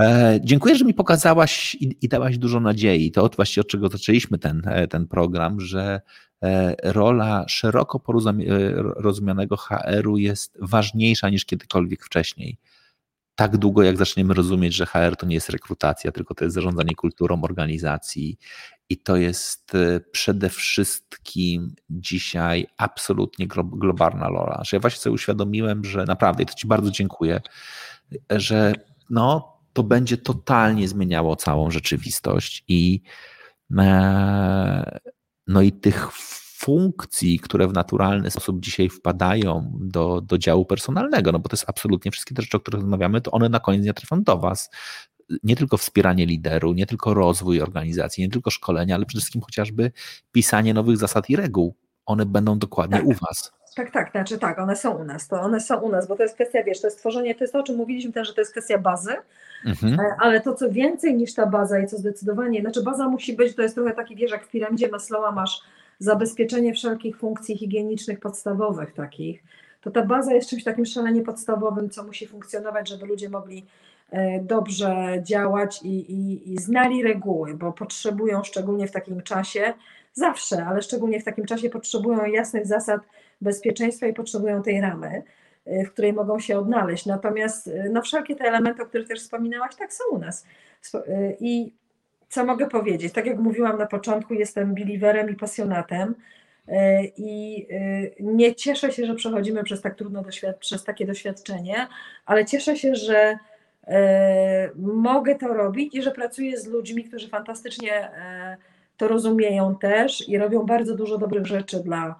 E, dziękuję, że mi pokazałaś i, i dałaś dużo nadziei. To właśnie od czego zaczęliśmy ten, e, ten program, że rola szeroko rozumianego HR-u jest ważniejsza niż kiedykolwiek wcześniej tak długo, jak zaczniemy rozumieć, że HR to nie jest rekrutacja, tylko to jest zarządzanie kulturą organizacji i to jest e, przede wszystkim dzisiaj absolutnie globalna rola. Że ja właśnie sobie uświadomiłem, że naprawdę, i to Ci bardzo dziękuję, że no, to będzie totalnie zmieniało całą rzeczywistość i e, no i tych funkcji, które w naturalny sposób dzisiaj wpadają do, do działu personalnego, no bo to jest absolutnie wszystkie te rzeczy, o których rozmawiamy, to one na koniec nie trafią do Was. Nie tylko wspieranie lideru, nie tylko rozwój organizacji, nie tylko szkolenia, ale przede wszystkim chociażby pisanie nowych zasad i reguł. One będą dokładnie tak. u Was. Tak, tak, znaczy tak, one są u nas, to one są u nas, bo to jest kwestia, wiesz, to jest tworzenie, to jest to, o czym mówiliśmy też, że to jest kwestia bazy, mhm. E, ale to, co więcej niż ta baza i co zdecydowanie, znaczy baza musi być, to jest trochę taki, wiesz, jak w piramidzie Maslowa masz zabezpieczenie wszelkich funkcji higienicznych podstawowych takich, to ta baza jest czymś takim szalenie podstawowym, co musi funkcjonować, żeby ludzie mogli e, dobrze działać i, i, i znali reguły, bo potrzebują szczególnie w takim czasie, zawsze, ale szczególnie w takim czasie potrzebują jasnych zasad bezpieczeństwa i potrzebują tej ramy, e, w której mogą się odnaleźć. Natomiast e, no, wszelkie te elementy, o których też wspominałaś, tak są u nas. I co mogę powiedzieć? Tak jak mówiłam na początku, jestem believerem i pasjonatem i nie cieszę się, że przechodzimy przez tak trudno przez takie doświadczenie, ale cieszę się, że mogę to robić i że pracuję z ludźmi, którzy fantastycznie to rozumieją też i robią bardzo dużo dobrych rzeczy dla,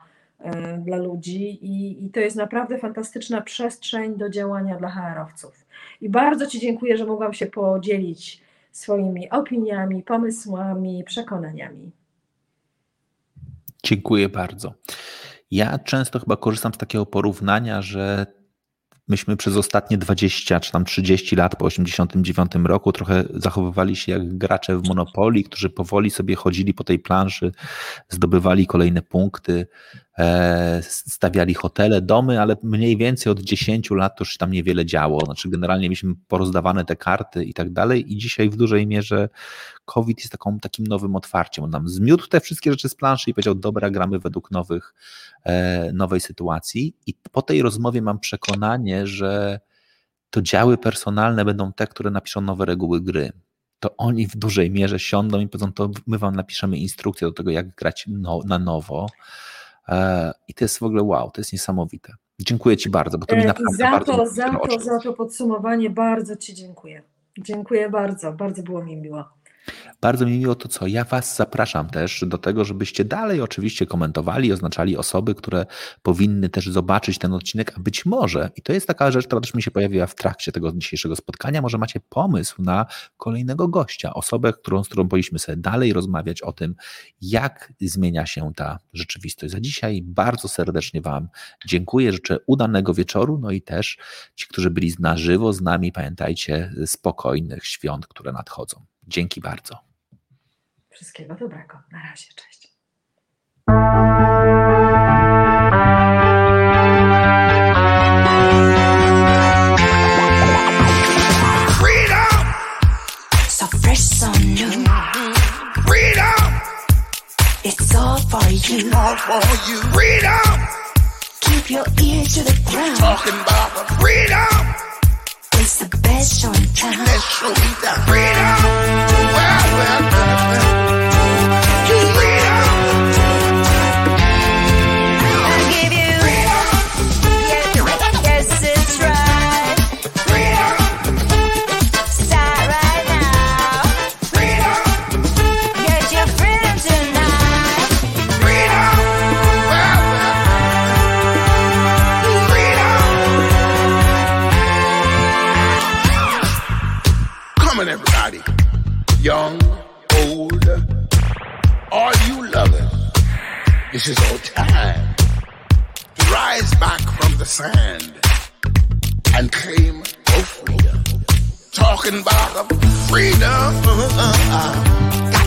dla ludzi i, i to jest naprawdę fantastyczna przestrzeń do działania dla HR-owców. I bardzo Ci dziękuję, że mogłam się podzielić swoimi opiniami, pomysłami, przekonaniami. Dziękuję bardzo. Ja często chyba korzystam z takiego porównania, że myśmy przez ostatnie 20 czy tam 30 lat po 89 roku trochę zachowywali się jak gracze w Monopolii, którzy powoli sobie chodzili po tej planszy, zdobywali kolejne punkty, stawiali hotele, domy, ale mniej więcej od 10 lat już tam niewiele działo. Znaczy generalnie mieliśmy porozdawane te karty i tak dalej i dzisiaj w dużej mierze COVID jest taką, takim nowym otwarciem. On nam zmiótł te wszystkie rzeczy z planszy i powiedział, dobra, gramy według nowych, e, nowej sytuacji. I po tej rozmowie mam przekonanie, że to działy personalne będą te, które napiszą nowe reguły gry. To oni w dużej mierze siądą i powiedzą, to my wam napiszemy instrukcję do tego, jak grać no, na nowo. E, I to jest w ogóle wow, to jest niesamowite. Dziękuję Ci bardzo, bo to mi e, naprawdę za bardzo to, za to, za to podsumowanie bardzo Ci dziękuję. Dziękuję bardzo, bardzo było mi miło. Bardzo mi miło to, co ja Was zapraszam też do tego, żebyście dalej oczywiście komentowali, oznaczali osoby, które powinny też zobaczyć ten odcinek, a być może, i to jest taka rzecz, która też mi się pojawiła w trakcie tego dzisiejszego spotkania, może macie pomysł na kolejnego gościa, osobę, którą, z którą powinniśmy sobie dalej rozmawiać o tym, jak zmienia się ta rzeczywistość. Za dzisiaj bardzo serdecznie Wam dziękuję, życzę udanego wieczoru, no i też ci, którzy byli na żywo z nami, pamiętajcie, spokojnych świąt, które nadchodzą. Dzięki bardzo. Wszystkiego dobrego. Na razie, cześć. Freedom! So fresh, so new. Freedom! It's all for you. All for you. Freedom! Keep your ear to the ground. Talking about freedom! the best show in Let's show me the freedom. Well, well. young, old, all you lovers, this is our time to rise back from the sand and claim our freedom. Talking about freedom.